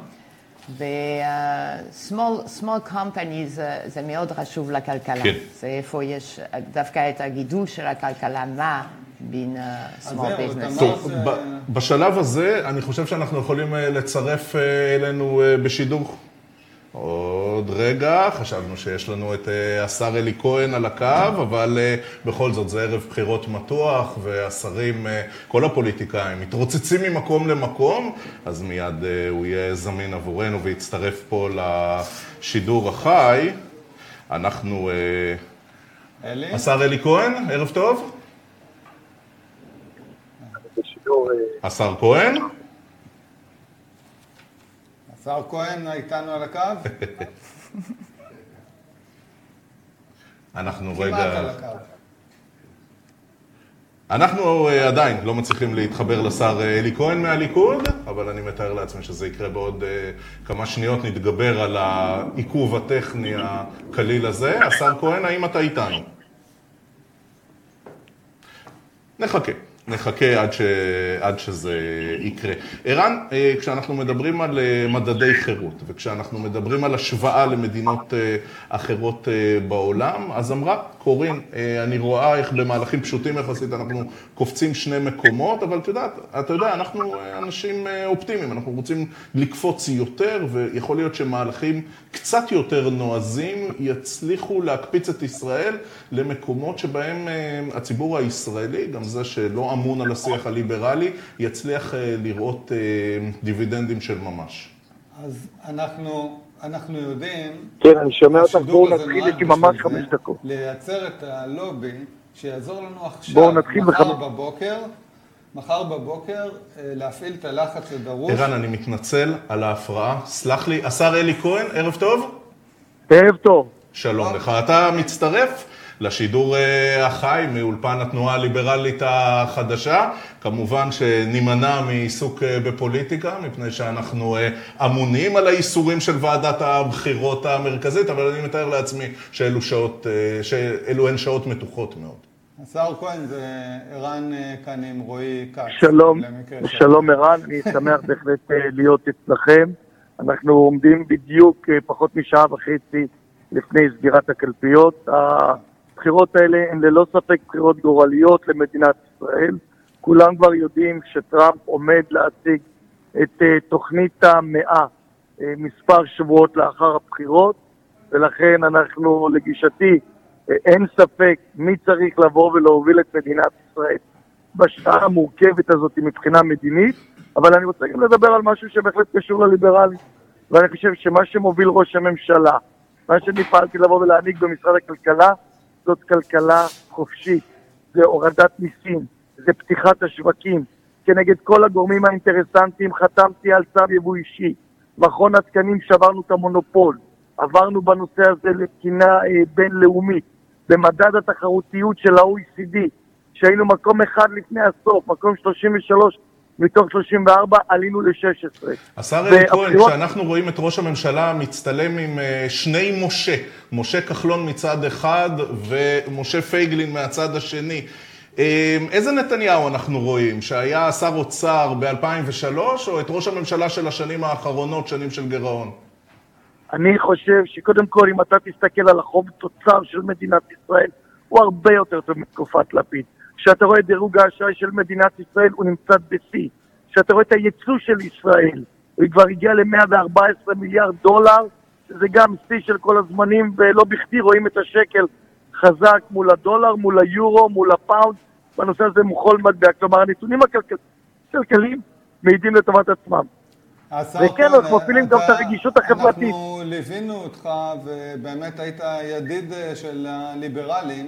ו-small companies זה, זה מאוד חשוב לכלכלה. כן. זה איפה יש דווקא את הגידול של הכלכלה, מה בין uh, small business. טוב, בשלב הזה אני חושב שאנחנו יכולים אה, לצרף אה, אלינו אה, בשידור עוד רגע, חשבנו שיש לנו את אה, השר אלי כהן על הקו, אבל אה, בכל זאת זה ערב בחירות מתוח, והשרים, אה, כל הפוליטיקאים, מתרוצצים ממקום למקום, אז מיד הוא יהיה זמין עבורנו ויצטרף פה לשידור החי. אנחנו... אלי? השר אלי כהן, ערב טוב. השר כהן? השר כהן איתנו על הקו? אנחנו רגע... כמעט על הקו. אנחנו uh, עדיין לא מצליחים להתחבר לשר uh, אלי כהן מהליכוד, אבל אני מתאר לעצמי שזה יקרה בעוד uh, כמה שניות, נתגבר על העיכוב הטכני הקליל הזה. השר כהן, האם אתה איתנו? נחכה. נחכה עד, ש... עד שזה יקרה. ערן, אה, כשאנחנו מדברים על אה, מדדי חירות, וכשאנחנו מדברים על השוואה למדינות אה, אחרות בעולם, אז אמרה קורין, אני רואה איך במהלכים פשוטים יחסית אנחנו קופצים שני מקומות, אבל את יודעת, אתה יודע, אנחנו אנשים אופטימיים, אנחנו רוצים לקפוץ יותר, ויכול להיות שמהלכים קצת יותר נועזים יצליחו להקפיץ את ישראל למקומות שבהם הציבור הישראלי, גם זה שלא אמון על השיח הליברלי, יצליח אה, לראות אה, דיבידנדים של ממש. אז אנחנו, אנחנו יודעים... כן, אני שומע אותך, בואו נתחיל, יש לי ממש חמש דקות. לייצר את הלובי שיעזור לנו עכשיו, בואו נתחיל מחר בבוקר. מחר בבוקר אה, להפעיל את הלחץ הדרוש. ערן, אני מתנצל על ההפרעה. סלח לי, השר אלי כהן, ערב טוב. ערב טוב. שלום לך. אתה מצטרף? לשידור אה, החי מאולפן התנועה הליברלית החדשה. כמובן שנימנע מעיסוק אה, בפוליטיקה, מפני שאנחנו אה, אמונים על האיסורים של ועדת הבחירות המרכזית, אבל אני מתאר לעצמי שאלו, שעות, שאלו הן שעות מתוחות מאוד. השר כהן זה ערן כאן עם רועי כץ. שלום, שלום ערן, אני שמח בהחלט להיות אצלכם. אנחנו עומדים בדיוק פחות משעה וחצי לפני סגירת הקלפיות. הבחירות האלה הן ללא ספק בחירות גורליות למדינת ישראל. כולם כבר יודעים שטראמפ עומד להציג את uh, תוכנית המאה uh, מספר שבועות לאחר הבחירות, ולכן אנחנו, לגישתי, uh, אין ספק מי צריך לבוא ולהוביל את מדינת ישראל בשעה המורכבת הזאת מבחינה מדינית, אבל אני רוצה גם לדבר על משהו שבהחלט קשור לליברלים, ואני חושב שמה שמוביל ראש הממשלה, מה שאני פעלתי לבוא ולהנהיג במשרד הכלכלה, זאת כלכלה חופשית, זה הורדת מיסים, זה פתיחת השווקים. כנגד כל הגורמים האינטרסנטיים חתמתי על צו יבוא אישי. מכון התקנים שברנו את המונופול. עברנו בנושא הזה לתקינה אה, בינלאומית. במדד התחרותיות של ה-OECD, שהיינו מקום אחד לפני הסוף, מקום 33 מתוך 34 עלינו ל-16. השר אלי כהן, כשאנחנו רואים את ראש הממשלה מצטלם עם אה, שני משה, משה כחלון מצד אחד ומשה פייגלין מהצד השני, אה, איזה נתניהו אנחנו רואים? שהיה שר אוצר ב-2003 או את ראש הממשלה של השנים האחרונות, שנים של גירעון? אני חושב שקודם כל, אם אתה תסתכל על החוב תוצר של מדינת ישראל, הוא הרבה יותר טוב מתקופת לפיד. כשאתה רואה את דירוג האשראי של מדינת ישראל, הוא נמצא בשיא. כשאתה רואה את הייצוא של ישראל, הוא כבר הגיע ל-114 מיליארד דולר, שזה גם שיא של כל הזמנים, ולא בכדי רואים את השקל חזק מול הדולר, מול היורו, מול הפאונד, בנושא הזה מוכל מטבע. כלומר, הנתונים הכלכליים מעידים לטובת עצמם. וכן, אנחנו מפעילים גם את הרגישות החברתית. אנחנו ליווינו אותך, ובאמת היית ידיד של הליברלים.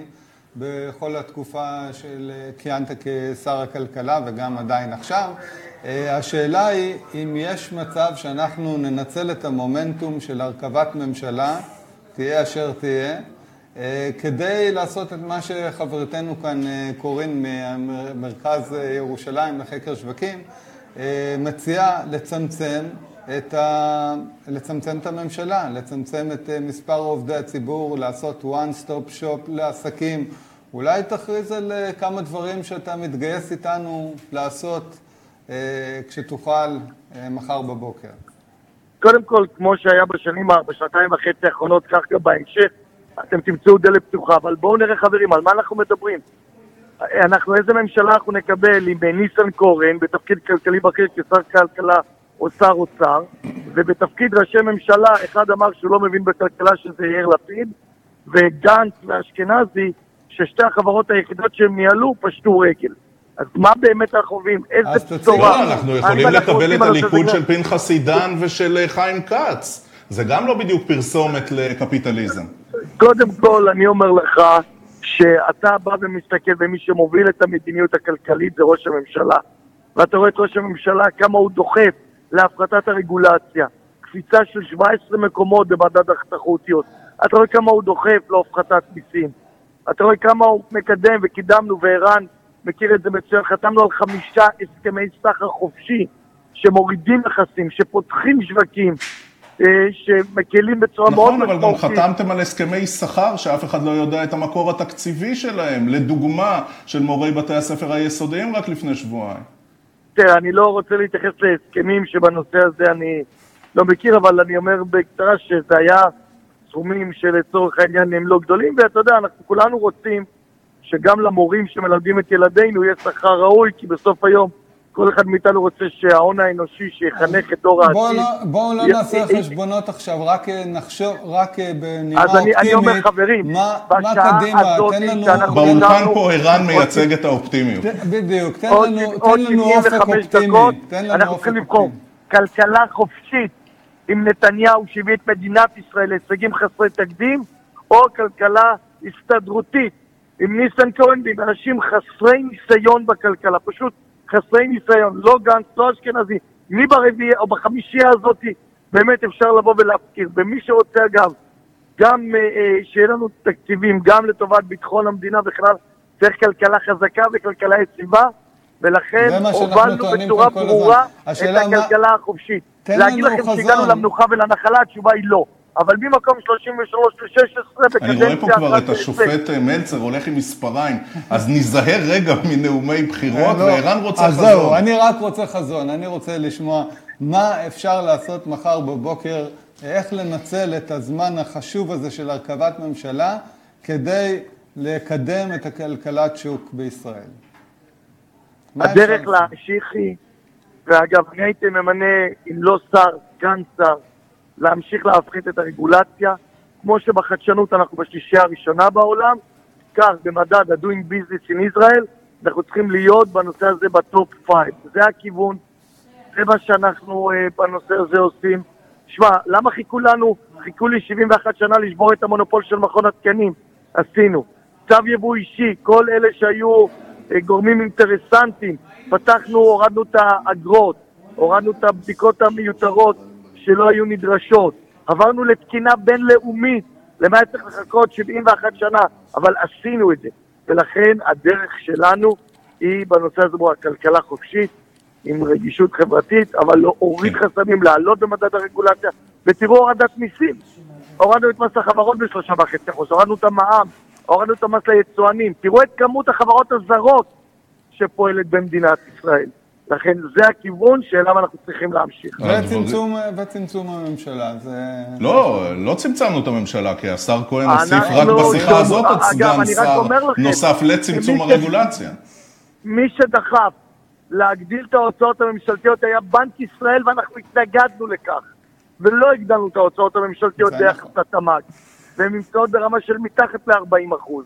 בכל התקופה של כיהנת כשר הכלכלה וגם עדיין עכשיו. אה, השאלה היא אם יש מצב שאנחנו ננצל את המומנטום של הרכבת ממשלה, תהיה אשר תהיה, אה, כדי לעשות את מה שחברתנו כאן אה, קוראים ממרכז ירושלים לחקר שווקים, מציעה לצמצם את, ה... לצמצם את הממשלה, לצמצם את אה, מספר עובדי הציבור, לעשות one stop shop לעסקים. אולי תכריז על אה, כמה דברים שאתה מתגייס איתנו לעשות אה, כשתוכל אה, מחר בבוקר. קודם כל, כמו שהיה בשנים, בשנתיים וחצי האחרונות, כך גם בהמשך, אתם תמצאו דלת פתוחה. אבל בואו נראה חברים, על מה אנחנו מדברים? אנחנו, איזה ממשלה אנחנו נקבל עם ניסנקורן בתפקיד כלכלי בכיר כשר כלכלה או שר אוצר, ובתפקיד ראשי ממשלה, אחד אמר שהוא לא מבין בכלכלה שזה יאיר לפיד, וגנץ ואשכנזי, ששתי החברות היחידות שהם ניהלו פשטו רגל. אז מה באמת אנחנו מביאים? איזה בשורה? לא, אנחנו יכולים לקבל את הליכוד של פנחס עידן ושל אה, חיים כץ. זה גם לא בדיוק פרסומת לקפיטליזם. קודם כל, אני אומר לך שאתה בא ומסתכל, ומי שמוביל את המדיניות הכלכלית זה ראש הממשלה. ואתה רואה את ראש הממשלה, כמה הוא דוחף להפחתת הרגולציה. קפיצה של 17 מקומות במדד התחרותיות. אתה רואה כמה הוא דוחף להפחתת מיסים. אתה רואה כמה הוא מקדם וקידמנו וערן מכיר את זה מצוין, חתמנו על חמישה הסכמי סחר חופשי שמורידים מכסים, שפותחים שווקים, אה, שמקלים בצורה מאוד נכון, משמעותית. אבל גם חתמתם על הסכמי שכר שאף אחד לא יודע את המקור התקציבי שלהם. לדוגמה, של מורי בתי הספר היסודיים רק לפני שבועיים. תראה, אני לא רוצה להתייחס להסכמים שבנושא הזה אני לא מכיר, אבל אני אומר בקצרה שזה היה סכומים שלצורך העניין הם לא גדולים, ואתה יודע, אנחנו כולנו רוצים שגם למורים שמלמדים את ילדינו יהיה שכר ראוי, כי בסוף היום כל אחד מאיתנו רוצה שההון האנושי שיחנך את דור העתיד... בואו לא, בוא לא י- נעשה י- חשבונות עכשיו, רק אה, נחשוב, רק אה, בנימה אז אני- אני אומר, אופטימית. חברים, מה מה בשעה קדימה? הזאת תן לנו... שאנחנו- באולפן פה ערן מייצג את האופטימיות. ת- בדיוק, תן עוד לנו שבע- תן עוד לנו אופק 75 אופטימי. דקות, תן לנו אנחנו אופק צריכים לבחור. כלכלה חופשית עם נתניהו שהביא את מדינת ישראל להישגים חסרי תקדים, או כלכלה הסתדרותית עם ניסנקורן ועם אנשים חסרי ניסיון בכלכלה, פשוט חסרי ניסיון, לא גנץ, לא אשכנזי. מי ברביעייה או בחמישייה הזאת באמת אפשר לבוא ולהפקיר. ומי שרוצה אגב, גם אה, אה, שיהיה לנו תקציבים, גם לטובת ביטחון המדינה בכלל, צריך כלכלה חזקה וכלכלה יציבה, ולכן הובלנו בצורה ברורה. את השאלה מה- הכלכלה החופשית. להגיד לכם. שהגענו למנוחה ולנחלה, התשובה היא לא. אבל ממקום 33 ל-16 בקדנציה אני רואה פה כבר את השופט אה, מלצר הולך עם מספריים, אז ניזהר רגע מנאומי בחירות, לא, וערן רוצה אז חזון. זהו, אני רק רוצה חזון, אני רוצה לשמוע מה אפשר לעשות מחר בבוקר, איך לנצל את הזמן החשוב הזה של הרכבת ממשלה כדי לקדם את הכלכלת שוק בישראל. הדרך? להמשיך היא, ואגב, אני הייתי ממנה, אם לא שר, סגן שר, להמשיך להפחית את הרגולציה, כמו שבחדשנות אנחנו בשלישייה הראשונה בעולם, כך במדד ה-Doing Business in Israel, אנחנו צריכים להיות בנושא הזה בטופ 5. זה הכיוון, זה מה שאנחנו אה, בנושא הזה עושים. שמע, למה חיכו לנו, חיכו לי 71 שנה לשבור את המונופול של מכון התקנים? עשינו. צו יבוא אישי, כל אלה שהיו אה, גורמים אינטרסנטיים, פתחנו, הורדנו את האגרות, הורדנו את הבדיקות המיותרות שלא היו נדרשות, עברנו לתקינה בינלאומית, למה היה צריך לחכות 71 שנה, אבל עשינו את זה. ולכן הדרך שלנו היא בנושא הזה בו הכלכלה חופשית, עם רגישות חברתית, אבל להוריד חסמים, לעלות במדד הרגולציה, ותראו הורדת מיסים. הורדנו את מס החברות בשלושה וחצי אחוז, הורדנו את המע"מ, הורדנו את המס ליצואנים. תראו את כמות החברות הזרות שפועלת במדינת ישראל. לכן זה הכיוון שאליו אנחנו צריכים להמשיך. וצמצום, וצמצום הממשלה, זה... לא, לא צמצמנו את הממשלה, כי השר כהן הוסיף רק בשיחה הזאת אגב, סגן אני רק שר נוסף לצמצום הרגולציה. מי שדחף להגדיל את ההוצאות הממשלתיות היה בנק ישראל ואנחנו התנגדנו לכך. ולא הגדלנו את ההוצאות הממשלתיות ביחס נכון. לתמ"ג. והן נמצאות ברמה של מתחת ל-40 אחוז.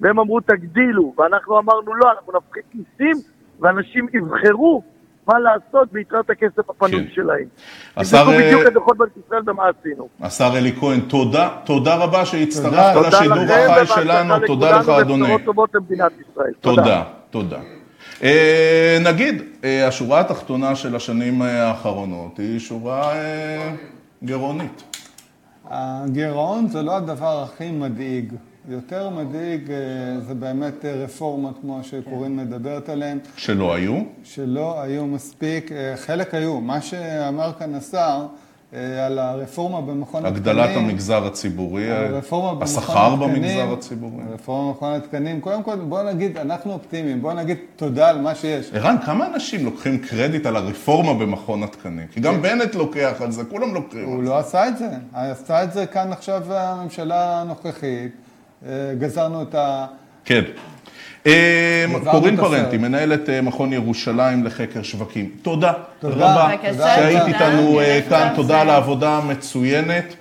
והם אמרו תגדילו, ואנחנו אמרנו לא, אנחנו נפחית מיסים, ואנשים יבחרו מה לעשות ביתרת הכסף הפנוי כן. שלהם. השר, תבדקו בדיוק אה, את דוחות בנק ישראל ומה עשינו. השר אלי כהן, תודה, תודה רבה שהצטרפת לשידור החי שלנו, תודה לך לכולנו, אדוני. ובשורות טובות למדינת ישראל. תודה, תודה. אה, נגיד, אה, השורה התחתונה של השנים אה, האחרונות היא שורה אה, גירעונית. הגירעון זה לא הדבר הכי מדאיג. יותר מדאיג אה, זה באמת אה, רפורמות כמו שקורין מדברת עליהן, שלא היו. שלא היו מספיק, אה, חלק היו. מה שאמר כאן השר על הרפורמה במכון התקנים, הגדלת המגזר הציבורי, השכר התקנים, במגזר הציבורי. הרפורמה במכון התקנים, קודם כל בוא נגיד, אנחנו אופטימיים, בוא נגיד תודה על מה שיש. ערן, כמה אנשים לוקחים קרדיט על הרפורמה במכון התקנים? כי גם בנט לוקח על זה, כולם לוקחים הוא על זה. לא עשה את זה, עשתה את זה כאן עכשיו הממשלה הנוכחית, גזרנו את ה... כן. אה, קורין. פרנטי, מנהלת אה, מכון ירושלים לחקר שווקים. תודה תודה. רבה שהיית תודה. איתנו אה, כאן, תודה על. העבודה המצוינת.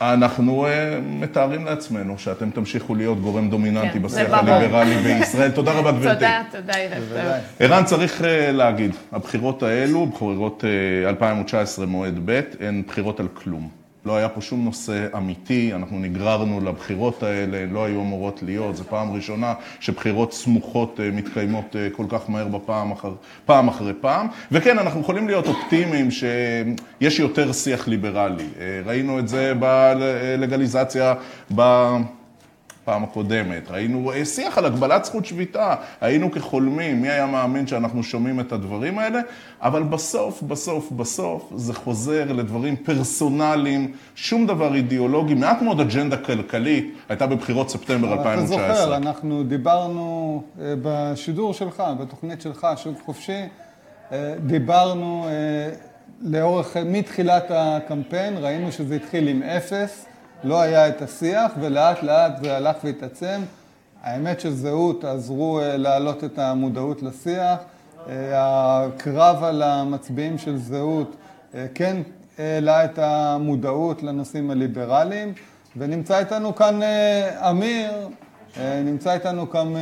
ואנחנו מתארים לעצמנו שאתם תמשיכו להיות גורם דומיננטי כן, בשיח. הליברלי בישראל. תודה רבה, גברתי. תודה, תודה, ערב. ערן, צריך להגיד, הבחירות האלו, בחירות אה, 2019 מועד ב', הן בחירות על כלום. לא היה פה שום נושא אמיתי, אנחנו נגררנו לבחירות האלה, לא היו אמורות להיות, זו פעם ראשונה שבחירות סמוכות אה, מתקיימות אה, כל כך מהר בפעם אחר, פעם אחרי פעם. וכן, אנחנו יכולים להיות אופטימיים שיש יותר שיח ליברלי. אה, ראינו את זה בלגליזציה, ב... פעם הקודמת, ראינו אה, שיח על הגבלת זכות שביתה, היינו כחולמים, מי היה מאמין שאנחנו שומעים את הדברים האלה, אבל בסוף, בסוף, בסוף, זה חוזר לדברים פרסונליים, שום דבר אידיאולוגי, מעט מאוד אג'נדה כלכלית, הייתה בבחירות ספטמבר 2019. אתה זוכר, אנחנו דיברנו אה, בשידור שלך, בתוכנית שלך, שוק חופשי, אה, דיברנו לאורך, מתחילת הקמפיין, ראינו שזה התחיל עם אפס. לא היה את השיח, ולאט לאט זה הלך והתעצם. האמת שזהות עזרו אה, להעלות את המודעות לשיח. אה, הקרב על המצביעים של זהות אה, כן העלה את המודעות לנושאים הליברליים. ונמצא איתנו כאן אמיר, נמצא איתנו כאן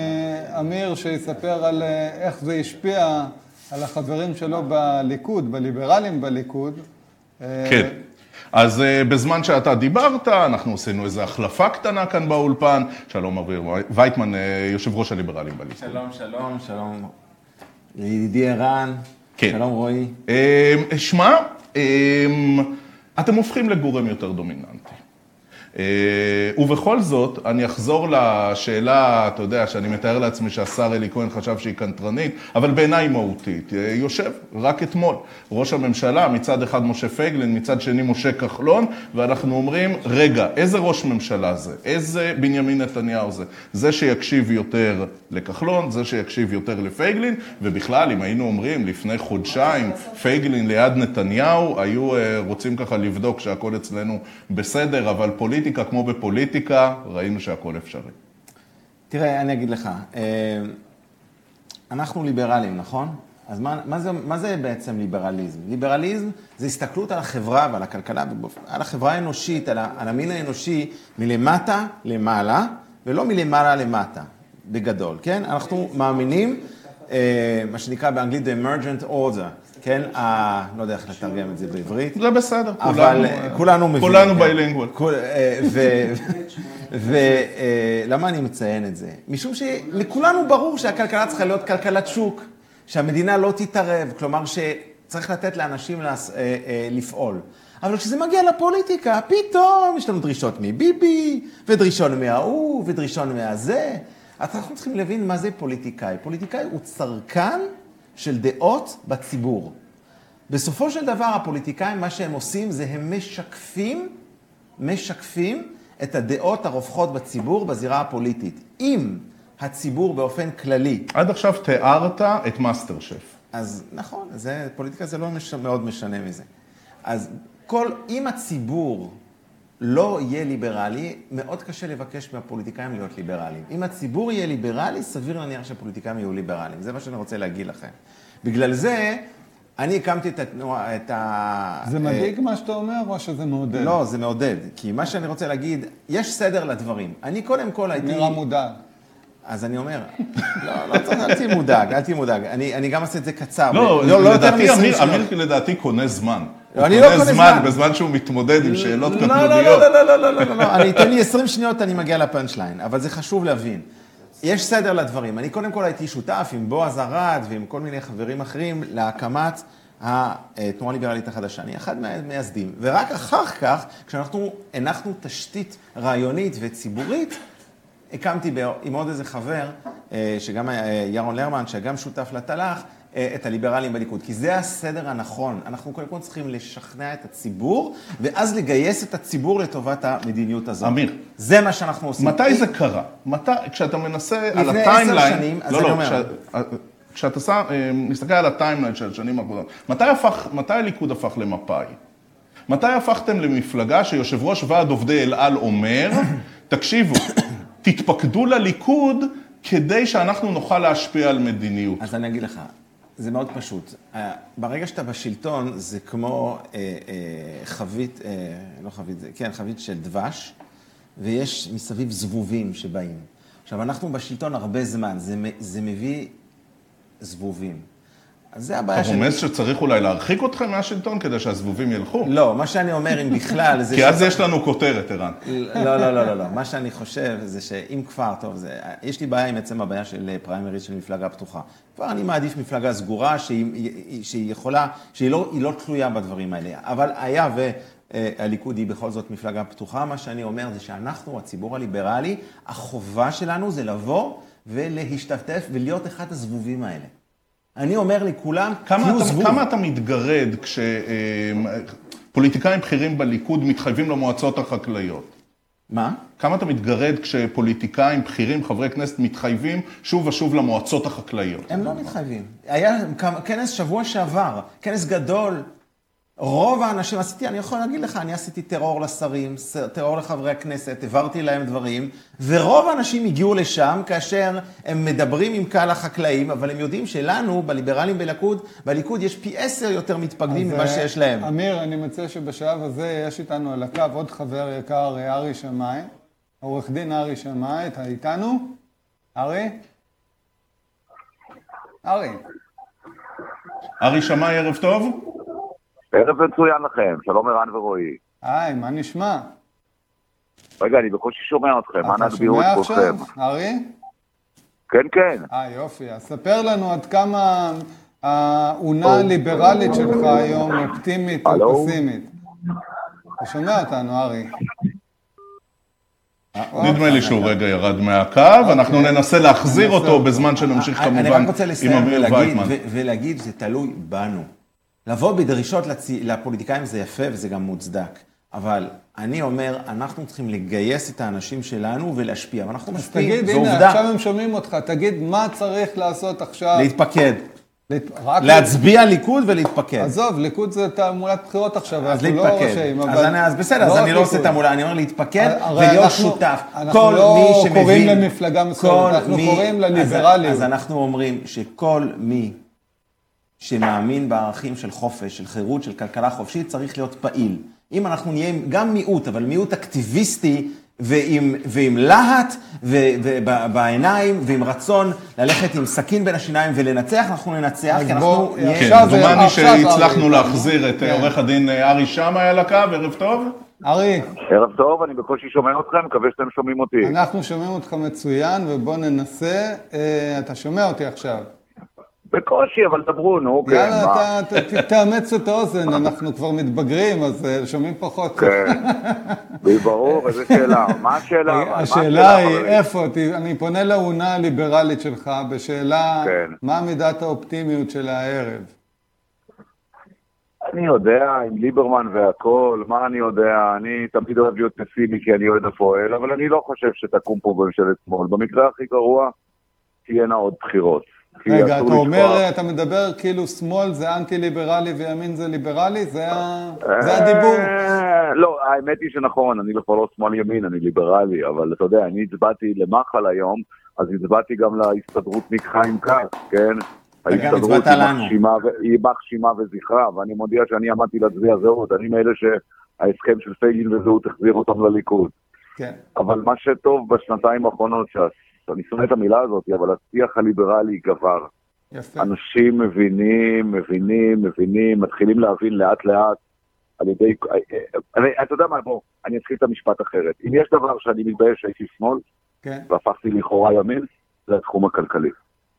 אמיר שיספר על איך זה השפיע על החברים שלו בליכוד, בליברלים בליכוד. כן. אז uh, בזמן שאתה דיברת, אנחנו עשינו איזו החלפה קטנה כאן באולפן. שלום אביר וייטמן, uh, יושב ראש הליברלים בליכוד. שלום, שלום, שלום. ידידי ערן. כן. שלום רועי. Uh, שמע, אתם הופכים לגורם יותר דומיננטי. אה, ובכל זאת, אני אחזור לשאלה, אתה יודע, שאני מתאר לעצמי שהשר אלי כהן חשב שהיא קנטרנית, אבל בעיניי היא מהותית. אה, יושב רק אתמול ראש הממשלה, מצד אחד משה פייגלין, מצד שני משה כחלון, ואנחנו אומרים, רגע, איזה ראש ממשלה זה? איזה בנימין נתניהו זה? זה שיקשיב יותר לכחלון, זה שיקשיב יותר לפייגלין, ובכלל, אם היינו אומרים לפני חודשיים, פייגלין ליד נתניהו, היו אה, רוצים ככה לבדוק שהכל אצלנו בסדר, אבל פוליטית... בפוליטיקה כמו בפוליטיקה, ראינו שהכל אפשרי. תראה, אני אגיד לך, אה, אנחנו ליברלים, נכון? אז מה, מה, זה, מה זה בעצם ליברליזם? ליברליזם זה הסתכלות על החברה ועל הכלכלה, על החברה האנושית, על, על המין האנושי, מלמטה למעלה, ולא מלמעלה למטה, בגדול, כן? אנחנו מאמינים, אה, מה שנקרא באנגלית The Emergent Order. כן, ה... לא יודע איך לתרגם את זה בעברית. זה בסדר, אבל כולנו מבינים. כולנו ביילינגואל. ולמה אני מציין את זה? משום שלכולנו ברור שהכלכלה צריכה להיות כלכלת שוק, שהמדינה לא תתערב, כלומר שצריך לתת לאנשים לפעול. אבל כשזה מגיע לפוליטיקה, פתאום יש לנו דרישות מביבי, ודרישות מההוא, ודרישות מהזה. אז אנחנו צריכים להבין מה זה פוליטיקאי. פוליטיקאי הוא צרכן של דעות בציבור. בסופו של דבר הפוליטיקאים, מה שהם עושים זה הם משקפים, משקפים את הדעות הרווחות בציבור בזירה הפוליטית. אם הציבור באופן כללי... עד עכשיו תיארת את מאסטר שף. אז נכון, זה, פוליטיקה זה לא מש, מאוד משנה מזה. אז כל, אם הציבור לא יהיה ליברלי, מאוד קשה לבקש מהפוליטיקאים להיות ליברליים. אם הציבור יהיה ליברלי, סביר להניח שהפוליטיקאים יהיו ליברליים. זה מה שאני רוצה להגיד לכם. בגלל זה, אני הקמתי את התנועה, את ה... זה מדאיג מה שאתה אומר, או שזה מעודד? לא, זה מעודד. כי מה שאני רוצה להגיד, יש סדר לדברים. אני קודם כל הייתי... נראה מודאג. אז אני אומר, לא, לא צריך, אל תהיה מודאג, אל תהיה מודאג. אני, אני גם אעשה את זה קצר. לא, לא, לא לדעתי, אמיר, אמיר לדעתי קונה זמן. אני לא קונה זמן. בזמן שהוא מתמודד עם שאלות לא, קטנוניות. לא, לא, לא, לא, לא, לא, לא, לא. אתן לי 20 שניות, אני מגיע לפאנצ' ליין, אבל זה חשוב להבין. יש סדר לדברים. אני קודם כל הייתי שותף עם בועז ארד ועם כל מיני חברים אחרים להקמת התנועה הליברלית החדשה. אני אחד מהמייסדים. ורק אחר כך, כשאנחנו הנחנו תשתית רעיונית וציבורית, הקמתי עם עוד איזה חבר, אה, שגם אה, ירון לרמן, שגם שותף לתל"ח, את הליברלים בליכוד, כי זה הסדר הנכון. אנחנו קודם כל צריכים לשכנע את הציבור, ואז לגייס את הציבור לטובת המדיניות הזאת. אמיר. זה מה שאנחנו עושים. מתי זה קרה? מתי, כשאתה מנסה על ה timeline... לפני עשר שנים, אז לא, אני לא, אומר... כש, כשאתה שם, אה, מסתכל על ה timeline של השנים האחרונות, מתי, הפך, מתי הליכוד הפך למפא"י? מתי הפכתם למפלגה שיושב ראש ועד עובדי אל על אומר, תקשיבו, תתפקדו לליכוד כדי שאנחנו נוכל להשפיע על מדיניות. אז אני אגיד לך, זה מאוד פשוט. אה, ברגע שאתה בשלטון, זה כמו אה, אה, חבית, אה, לא חבית, כן, חבית של דבש, ויש מסביב זבובים שבאים. עכשיו, אנחנו בשלטון הרבה זמן, זה, זה מביא זבובים. אז זה הבעיה שלי. אתה רומז שצריך אולי להרחיק אתכם מהשלטון כדי שהזבובים ילכו? לא, מה שאני אומר, אם בכלל, זה... כי אז יש לנו כותרת, ערן. לא, לא, לא, לא, לא. מה שאני חושב זה שאם כבר, טוב, זה... יש לי בעיה עם עצם הבעיה של פריימריז של מפלגה פתוחה. כבר אני מעדיף מפלגה סגורה שהיא, שהיא יכולה, שהיא לא, לא תלויה בדברים האלה. אבל היה הליכוד היא בכל זאת מפלגה פתוחה, מה שאני אומר זה שאנחנו, הציבור הליברלי, החובה שלנו זה לבוא ולהשתתף ולהיות אחד הזבובים האלה. אני אומר לכולם, תהיו זבוב. כמה אתה מתגרד כשפוליטיקאים בכירים בליכוד מתחייבים למועצות החקלאיות? מה? כמה אתה מתגרד כשפוליטיקאים בכירים, חברי כנסת, מתחייבים שוב ושוב למועצות החקלאיות? הם לא מתחייבים. היה כנס שבוע שעבר, כנס גדול רוב האנשים, עשיתי, אני יכול להגיד לך, אני עשיתי טרור לשרים, טרור לחברי הכנסת, העברתי להם דברים, ורוב האנשים הגיעו לשם כאשר הם מדברים עם קהל החקלאים, אבל הם יודעים שלנו, בליברלים בליכוד, בליכוד יש פי עשר יותר מתפקדים ממה שיש להם. אמיר, אני מציע שבשלב הזה יש איתנו על הקו עוד חבר יקר, ארי שמאי, עורך דין ארי שמאי, אתה איתנו? ארי? ארי. ארי שמאי, ערב טוב. ערב מצוין לכם, שלום ערן ורועי. היי, מה נשמע? רגע, אני בקושי שומע אתכם, אנא הגבירו את כולכם. אתה שומע עכשיו, ארי? כן, כן. אה, יופי. אז ספר לנו עד כמה האונה הליברלית שלך היום אופטימית או פסימית. אתה שומע אותנו, ארי? נדמה לי שהוא רגע ירד מהקו, אנחנו אוקיי. ננסה להחזיר אותו בזמן שנמשיך כמובן עם אמיר וייטמן. אני רק רוצה לסיים ולהגיד שזה תלוי בנו. לבוא בדרישות לצ... לפוליטיקאים זה יפה וזה גם מוצדק, אבל אני אומר, אנחנו צריכים לגייס את האנשים שלנו ולהשפיע, ואנחנו משפיעים, זו עובדה. אז תגיד, הנה, עכשיו הם שומעים אותך, תגיד מה צריך לעשות עכשיו. להתפקד. להת... להצביע ל... ליכוד ולהתפקד. עזוב, ליכוד זה תעמולת בחירות עכשיו, אנחנו לא להתפקד. לא רשאים, אבל... אז, אני, אז בסדר, לא אז אני לא עושה תעמולה, אני אומר להתפקד ולהיות אנחנו, שותף. אנחנו לא קוראים למפלגה מסוימת, אנחנו מי... קוראים לליברליות. אז, אז אנחנו אומרים שכל מי שמאמין בערכים של חופש, של חירות, של כלכלה חופשית, צריך להיות פעיל. אם אנחנו נהיה גם מיעוט, אבל מיעוט אקטיביסטי, ועם, ועם להט, ובעיניים, ועם רצון ללכת עם סכין בין השיניים ולנצח, אנחנו ננצח, כי אנחנו... כן, דומני שהצלחנו להחזיר את כן. עורך הדין ארי שמאי על הקו, ערב טוב. ארי. ערב טוב, אני בקושי שומע אתכם, מקווה שאתם שומעים אותי. אנחנו שומעים אותך מצוין, ובוא ננסה. אה, אתה שומע אותי עכשיו. בקושי, אבל דברו, נו, כן, יאללה, תאמץ את האוזן, אנחנו כבר מתבגרים, אז אה, שומעים פחות. כן, ברור, איזה שאלה. מה השאלה? השאלה היא, איפה, אני פונה לאונה הליברלית שלך בשאלה, כן. מה מידת האופטימיות של הערב? אני יודע, עם ליברמן והכול, מה אני יודע, אני תמיד אוהב להיות פסימי כי אני אוהד הפועל, אבל אני לא חושב שתקום פה בממשלת שמאל. במקרה הכי גרוע, תהיינה עוד בחירות. רגע, אתה אומר, אתה מדבר כאילו שמאל זה אנטי-ליברלי וימין זה ליברלי? זה הדיבור? לא, האמת היא שנכון, אני כבר לא שמאל-ימין, אני ליברלי, אבל אתה יודע, אני הצבעתי למח"ל היום, אז הצבעתי גם להסתדרות חיים כץ, כן? ההסתדרות היא מחשימה וזכרה, ואני מודיע שאני עמדתי להצביע זהות, אני מאלה שההסכם של פייגין וזהות החזיר אותם לליכוד. כן. אבל מה שטוב בשנתיים האחרונות, אני שונא את המילה הזאת, אבל השיח הליברלי גבר. יפה. אנשים מבינים, מבינים, מבינים, מתחילים להבין לאט לאט על ידי... אני, אתה יודע מה, בוא, אני אתחיל את המשפט אחרת. אם יש דבר שאני מתבייש שהייתי שמאל, כן. והפכתי לכאורה ימין, זה התחום הכלכלי.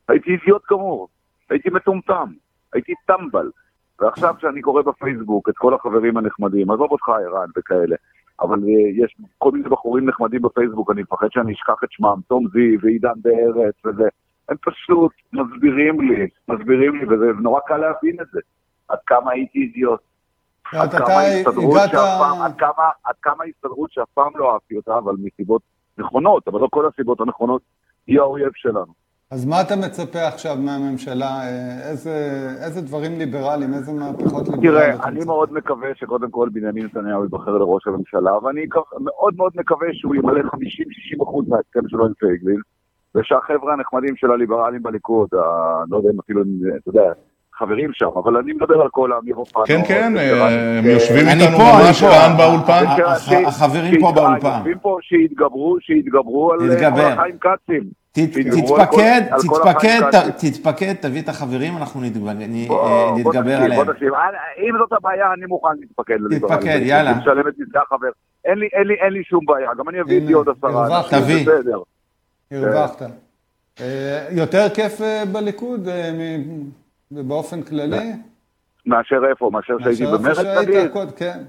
הייתי אידיוט גמור, הייתי מטומטם, הייתי טמבל. ועכשיו כשאני קורא בפייסבוק את כל החברים הנחמדים, עזוב אותך ערן וכאלה, אבל אה, יש כל מיני בחורים נחמדים בפייסבוק, אני מפחד שאני אשכח את שמם, תום זיו ועידן בארץ וזה. הם פשוט מסבירים לי, מסבירים לי, וזה נורא קל להבין את זה. עד כמה הייתי אידיוט. עד כמה הסתדרות שאף פעם, עד כמה, עד כמה הסתדרות שאף פעם לא אהבתי אותה, אבל מסיבות נכונות, אבל לא כל הסיבות הנכונות, היא האויב שלנו. אז מה אתה מצפה עכשיו מהממשלה? איזה, איזה דברים ליברליים, איזה מהפכות ליברליות? תראה, אני מאוד מקווה שקודם כל בנימין נתניהו ייבחר לראש הממשלה, ואני מאוד מאוד מקווה שהוא ימלא 50-60 אחוז מההסכם שלו עם פייגלין, ושהחבר'ה הנחמדים של הליברלים בליכוד, לא יודע אם אפילו, אתה יודע, חברים שם, אבל אני מדבר על כל האמיר אופן. כן, כן, הם יושבים איתנו ממש כאן באולפן. החברים פה באולפן. שיתגברו, שיתגברו על חיים כצים. תתפקד, תתפקד, תתפקד, תביא את החברים, אנחנו נתגבר עליהם. אם זאת הבעיה, אני מוכן להתפקד. תתפקד, יאללה. אין לי שום בעיה, גם אני אביא איתי עוד עשרה. תביא. הרווחת. אה, יותר כיף אה, בליכוד אה, באופן כללי? מאשר איפה? מאשר שהייתי במרץ? מאשר שהיית, כן.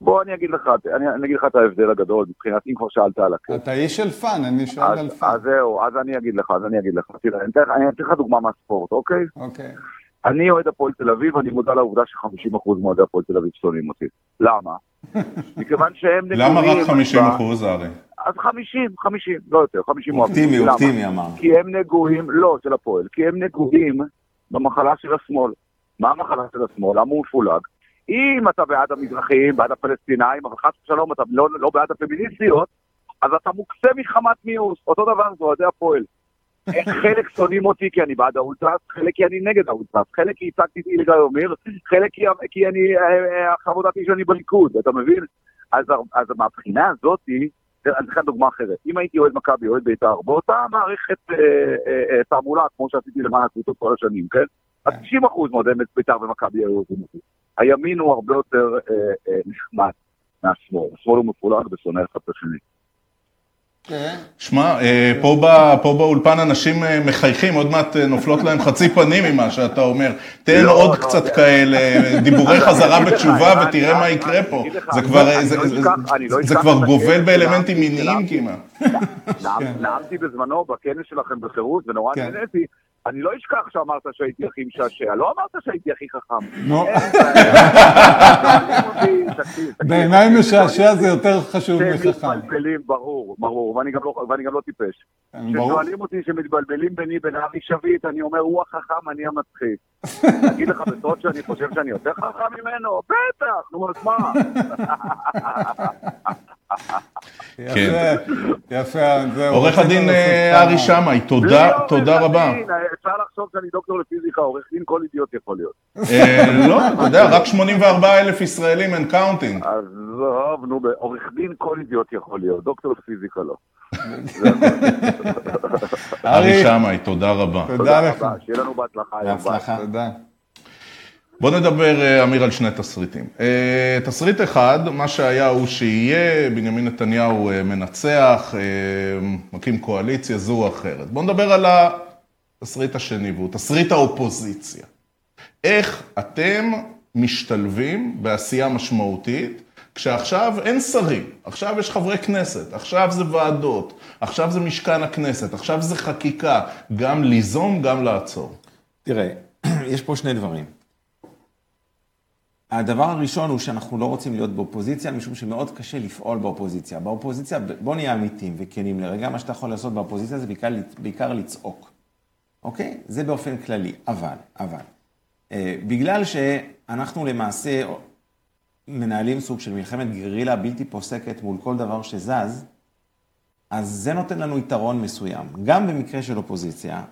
בוא אני אגיד לך, אני, אני אגיד לך את ההבדל הגדול, מבחינת אם כבר שאלת על הכסף. אתה איש של fun, אני שואל על fun. אז זהו, אז אני אגיד לך, אז אני אגיד לך. תראה, אני אתן לך דוגמה מהספורט, אוקיי? אוקיי. אני אוהד הפועל תל אביב, אני מודע לעובדה ש-50% מאוהדי הפועל תל אביב שונאים אותי. למה? מכיוון שהם נגועים... למה רק 50 אחוז, ארי? אז 50, 50, לא יותר, 50 אופטימי, אופטימי אמר. כי הם נגועים, לא, של הפועל, כי הם נגועים במחלה של השמאל. מה המחלה של השמאל? למה הוא מפולג? אם אתה בעד המזרחים, בעד הפלסטינאים, אבל חס ושלום אתה לא, לא בעד הפמיניסטיות, אז אתה מוקצה מחמת מיאוס. אותו דבר זה אוהדי הפועל. חלק שונאים אותי כי אני בעד האולטרס, חלק כי אני נגד האולטרס, חלק כי הצגתי את אילגה יומיר, חלק כי, כי אני, אה, עכשיו הודעתי שאני בליכוד, אתה מבין? אז, אז מהבחינה הזאתי, אני אתן דוגמה אחרת. אם הייתי אוהד מכבי, אוהד בית"ר, באותה מערכת אה, אה, אה, תעמולה, כמו שעשיתי למען הקבוצות כל השנים, כן? אז 90 אחוז מאוהדי בית"ר ומכבי היו אוהדים אותי. הימין הוא הרבה יותר אה, אה, נחמד מהשמאל. השמאל הוא מפולג ושונא אחד את השני. שמע, אה, פה באולפן אנשים אה, מחייכים, עוד מעט אה, נופלות להם חצי פנים ממה שאתה אומר. תן לא, עוד לא, קצת כאלה, דיבורי חזרה בתשובה ותראה מה יקרה פה. זה כבר גובל באלמנטים מיניים כמעט. נאמתי בזמנו בכנס שלכם בחירות ונורא כן. נהניתי. אני לא אשכח שאמרת שהייתי הכי משעשע, לא אמרת שהייתי הכי חכם. נו. בעיניי משעשע זה יותר חשוב מחכם. מתבלבלים, ברור, ברור, ואני גם לא- לא טיפש. כששואלים אותי שמתבלבלים ביני בין אבי שביט, אני אומר, הוא החכם, אני המצחיק. אגיד לך בסוד שאני חושב שאני יותר חכם ממנו? בטח, נו, אז מה? יפה, יפה, זהו. עורך הדין אה, ארי שמאי, תודה, עורך רבה. אפשר לחשוב שאני דוקטור לפיזיקה, עורך דין כל אידיוט יכול להיות. אה, לא, אתה יודע, רק 84 אלף ישראלים and counting. עזוב, נו, עורך דין כל אידיוט יכול להיות, דוקטור לפיזיקה לא. ארי שמאי, תודה רבה. תודה לך. רבה, שיהיה לנו בהצלחה. בהצלחה. תודה. בוא נדבר, אה, אמיר, על שני תסריטים. אה, תסריט אחד, מה שהיה הוא שיהיה, בנימין נתניהו אה, מנצח, מקים קואליציה זו או אחרת. בוא נדבר על התסריט השני, והוא תסריט האופוזיציה. איך אתם משתלבים בעשייה משמעותית, כשעכשיו אין שרים, עכשיו יש חברי כנסת, עכשיו זה ועדות, עכשיו זה משכן הכנסת, עכשיו זה חקיקה, גם ליזום, גם לעצור. תראה, יש פה שני דברים. הדבר הראשון הוא שאנחנו לא רוצים להיות באופוזיציה, משום שמאוד קשה לפעול באופוזיציה. באופוזיציה, בוא נהיה אמיתיים וכנים לרגע, מה שאתה יכול לעשות באופוזיציה זה בעיקר, בעיקר לצעוק, אוקיי? זה באופן כללי, אבל, אבל, אה, בגלל שאנחנו למעשה מנהלים סוג של מלחמת גרילה בלתי פוסקת מול כל דבר שזז, אז זה נותן לנו יתרון מסוים, גם במקרה של אופוזיציה,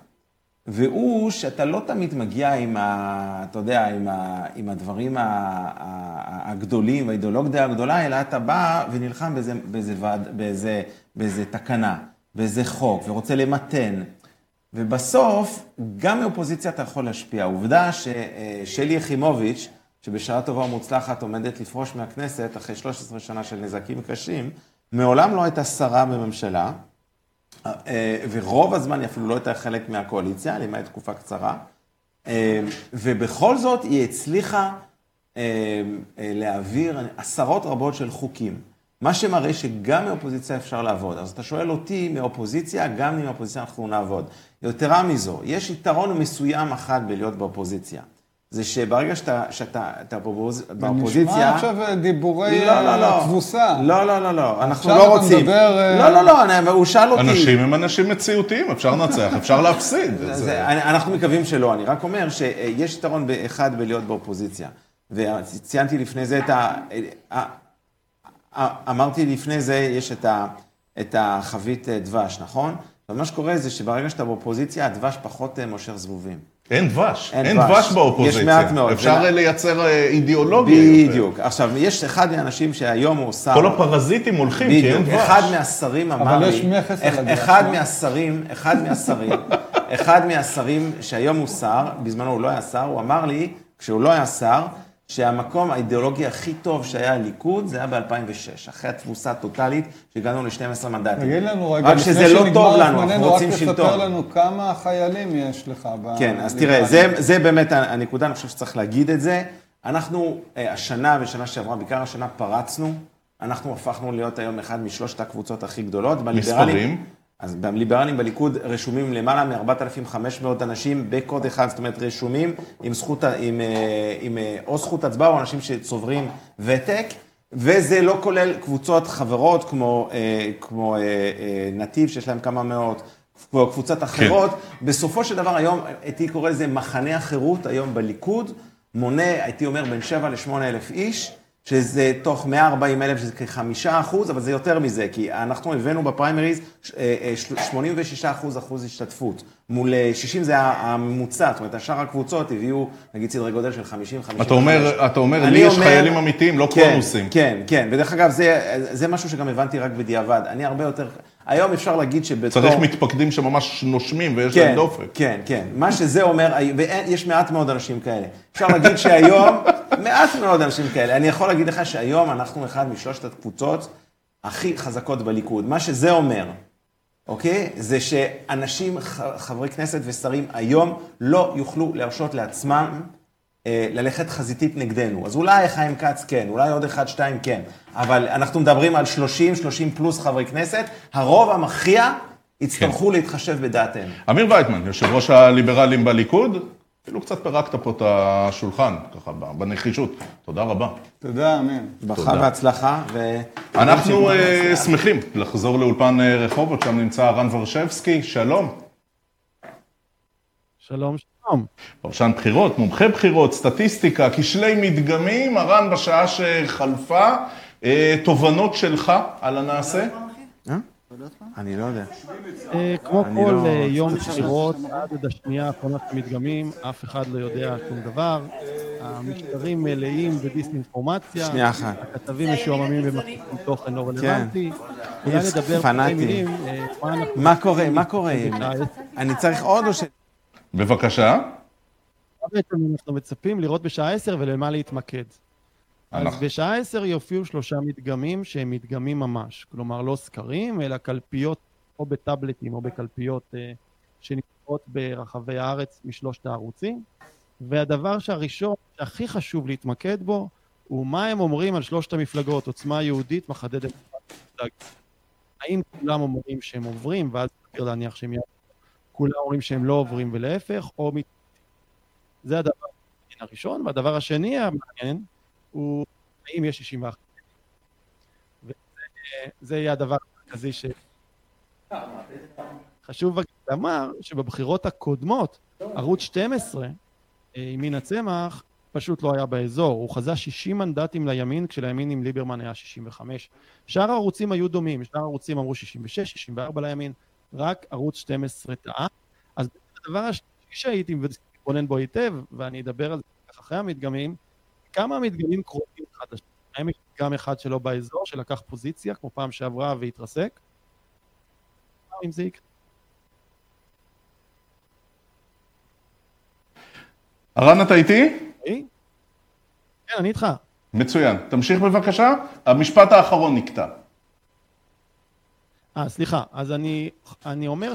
והוא שאתה לא תמיד מגיע עם, ה, אתה יודע, עם, ה, עם הדברים ה, ה, הגדולים, האידיאולוגיה הגדולה, אלא אתה בא ונלחם באיזה, באיזה, באיזה, באיזה תקנה, באיזה חוק, ורוצה למתן. ובסוף, גם מאופוזיציה אתה יכול להשפיע. העובדה ששלי יחימוביץ', שבשעה טובה ומוצלחת עומדת לפרוש מהכנסת אחרי 13 שנה של נזקים קשים, מעולם לא הייתה שרה בממשלה, אה, ורוב הזמן היא אפילו לא הייתה חלק מהקואליציה, למעט תקופה קצרה, אה, ובכל זאת היא הצליחה אה, להעביר עשרות רבות של חוקים. מה שמראה שגם מאופוזיציה אפשר לעבוד. אז אתה שואל אותי, מאופוזיציה, גם מאופוזיציה אנחנו נעבוד. יתרה מזו, יש יתרון מסוים אחד בלהיות באופוזיציה. זה שברגע שאתה, שאתה, אתה באופוזיציה... נשמע עכשיו דיבורי לא, לא, לא. תבוסה. לא, לא, לא, לא, אנחנו עכשיו לא אתה רוצים. מדבר, לא, לא, לא, אני- הוא שאל אותי. אנשים הם אנשים מציאותיים, אפשר לנצח, אפשר להפסיד. זה, זה- אני- אנחנו מקווים שלא, אני רק אומר שיש יתרון אחד בלהיות באופוזיציה. וציינתי לפני זה את ה... ה- ה- אמרתי לפני זה, יש את, ה, את החבית אה, דבש, נכון? ומה שקורה זה שברגע שאתה באופוזיציה, הדבש פחות אה, מושך זבובים. אין דבש, אין אין דבש. דבש באופוזיציה. יש מעט מאוד. אפשר זה- לייצר אה, אידיאולוגיה. יותר. בדיוק. עכשיו, יש אחד מהאנשים שהיום הוא שר... כל הפרזיטים הולכים, כי אין בדיוק. דבש. אחד מהשרים אמר לי... אבל יש מכס על הדבש, אחד לא? מהשרים, אחד מהשרים, אחד מהשרים שהיום הוא שר, בזמנו הוא לא היה שר, הוא אמר לי, כשהוא לא היה שר, שהמקום האידיאולוגי הכי טוב שהיה הליכוד, זה היה ב-2006, אחרי התבוסה הטוטאלית, שהגענו ל-12 מנדטים. תגיד לנו רגע, רק לפני שזה לא שנגמר טוב לנו, אנחנו זמננו, רוצים רק תספר שלטון. לנו כמה חיילים יש לך. כן, אז. תראה, זה, זה באמת הנקודה, אני חושב שצריך להגיד את זה. אנחנו השנה ושנה שעברה, בעיקר השנה פרצנו, אנחנו הפכנו להיות היום אחד משלושת הקבוצות הכי גדולות. מספרים? אז בליברלים בליכוד רשומים למעלה מ-4,500 אנשים בקוד אחד, זאת אומרת רשומים עם, זכות, עם, עם או זכות הצבעה או אנשים שצוברים ותק, וזה לא כולל קבוצות חברות כמו, כמו נתיב שיש להם כמה מאות, כמו קבוצות אחרות. כן. בסופו של דבר היום, הייתי קורא לזה מחנה החירות היום בליכוד, מונה, הייתי אומר, בין 7 ל-8 אלף איש. שזה תוך 140 אלף, שזה כחמישה אחוז, אבל זה יותר מזה, כי אנחנו הבאנו בפריימריז 86 אחוז אחוז השתתפות, מול 60 זה הממוצע, זאת אומרת, השאר הקבוצות הביאו, נגיד, סדרי גודל של 50, 55. אתה אומר, אתה אומר, לי יש חיילים אמיתיים, לא כן, קונוסים. כן, כן, ודרך אגב, זה, זה משהו שגם הבנתי רק בדיעבד. אני הרבה יותר, היום אפשר להגיד שבתור... צריך מתפקדים שממש נושמים ויש כן, להם דופק. כן, כן, מה שזה אומר, ויש מעט מאוד אנשים כאלה. אפשר להגיד שהיום, מעט מאוד אנשים כאלה. אני יכול להגיד לך שהיום אנחנו אחד משלושת הקבוצות הכי חזקות בליכוד. מה שזה אומר, אוקיי? זה שאנשים, חברי כנסת ושרים היום לא יוכלו להרשות לעצמם ללכת חזיתית נגדנו. אז אולי חיים כץ כן, אולי עוד אחד, שתיים כן, אבל אנחנו מדברים על 30, 30 פלוס חברי כנסת, הרוב המכריע יצטרכו כן. להתחשב בדעתנו. אמיר וייטמן, יושב ראש הליברלים בליכוד, אפילו קצת פירקת פה את השולחן, ככה, בנחישות. תודה רבה. תודה, אמיר. ברכה והצלחה. ו... אנחנו uh, שמחים לחזור לאולפן uh, רחובות, שם נמצא רן ורשבסקי. שלום, שלום. פרשן בחירות, מומחה בחירות, סטטיסטיקה, כשלי מדגמים, הרן בשעה שחלפה, uh, תובנות שלך על הנעשה? אני לא יודע. כמו כל לא- יום בחירות, עד השנייה האחרונה של המדגמים, אף אחד לא יודע שום דבר. המשטרים מלאים בדיסאינפורמציה. שנייה אחת. הכתבים משועממים ומחזיקים תוכן לא רלוונטי. אולי נדבר בשתי מילים. מה קורה? מה קורה? אני צריך עוד או ש... בבקשה. מה בעצם אנחנו מצפים לראות בשעה 10 ולמה להתמקד? אז בשעה 10 יופיעו שלושה מדגמים שהם מדגמים ממש. כלומר, לא סקרים, אלא קלפיות או בטאבלטים או בקלפיות uh, שנמצאות ברחבי הארץ משלושת הערוצים. והדבר שהראשון, שהכי חשוב להתמקד בו, הוא מה הם אומרים על שלושת המפלגות, עוצמה יהודית, מחדדת האם כולם אומרים שהם עוברים, ואז סביר להניח שהם יעברו, כולם אומרים שהם לא עוברים ולהפך, או מת... זה הדבר הראשון. והדבר השני המעניין, הוא האם יש 61. וזה יהיה הדבר המרכזי ש... חשוב לומר שבבחירות הקודמות, ערוץ 12, ימין הצמח, פשוט לא היה באזור. הוא חזה 60 מנדטים לימין, כשלימין עם ליברמן היה 65. שאר הערוצים היו דומים, שאר הערוצים אמרו 66, 64 לימין, רק ערוץ 12 טעה. אז הדבר השלישי שהייתי מתבונן בו היטב, ואני אדבר על זה אחרי המדגמים, כמה מדגמים קרובים אחד לשני. האם יש מדגם אחד שלא באזור, שלקח פוזיציה, כמו פעם שעברה והתרסק? אם זה יקרה. הרן, אתה איתי? כן, אני איתך. מצוין. תמשיך בבקשה. המשפט האחרון נקטע. אה, סליחה. אז אני, אני אומר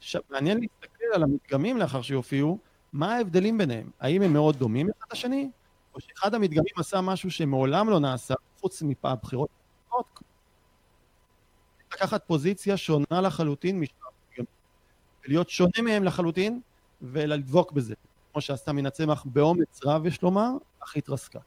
שמעניין להסתכל על המדגמים לאחר שיופיעו, מה ההבדלים ביניהם? האם הם מאוד דומים אחד לשני? או שאחד המדגמים עשה משהו שמעולם לא נעשה, חוץ מפעם בחירות, לקחת פוזיציה שונה לחלוטין משאר המדגמים, ולהיות שונה מהם לחלוטין, ולדבוק בזה. כמו שעשתה מן הצמח באומץ רב, יש לומר, אך התרסקה.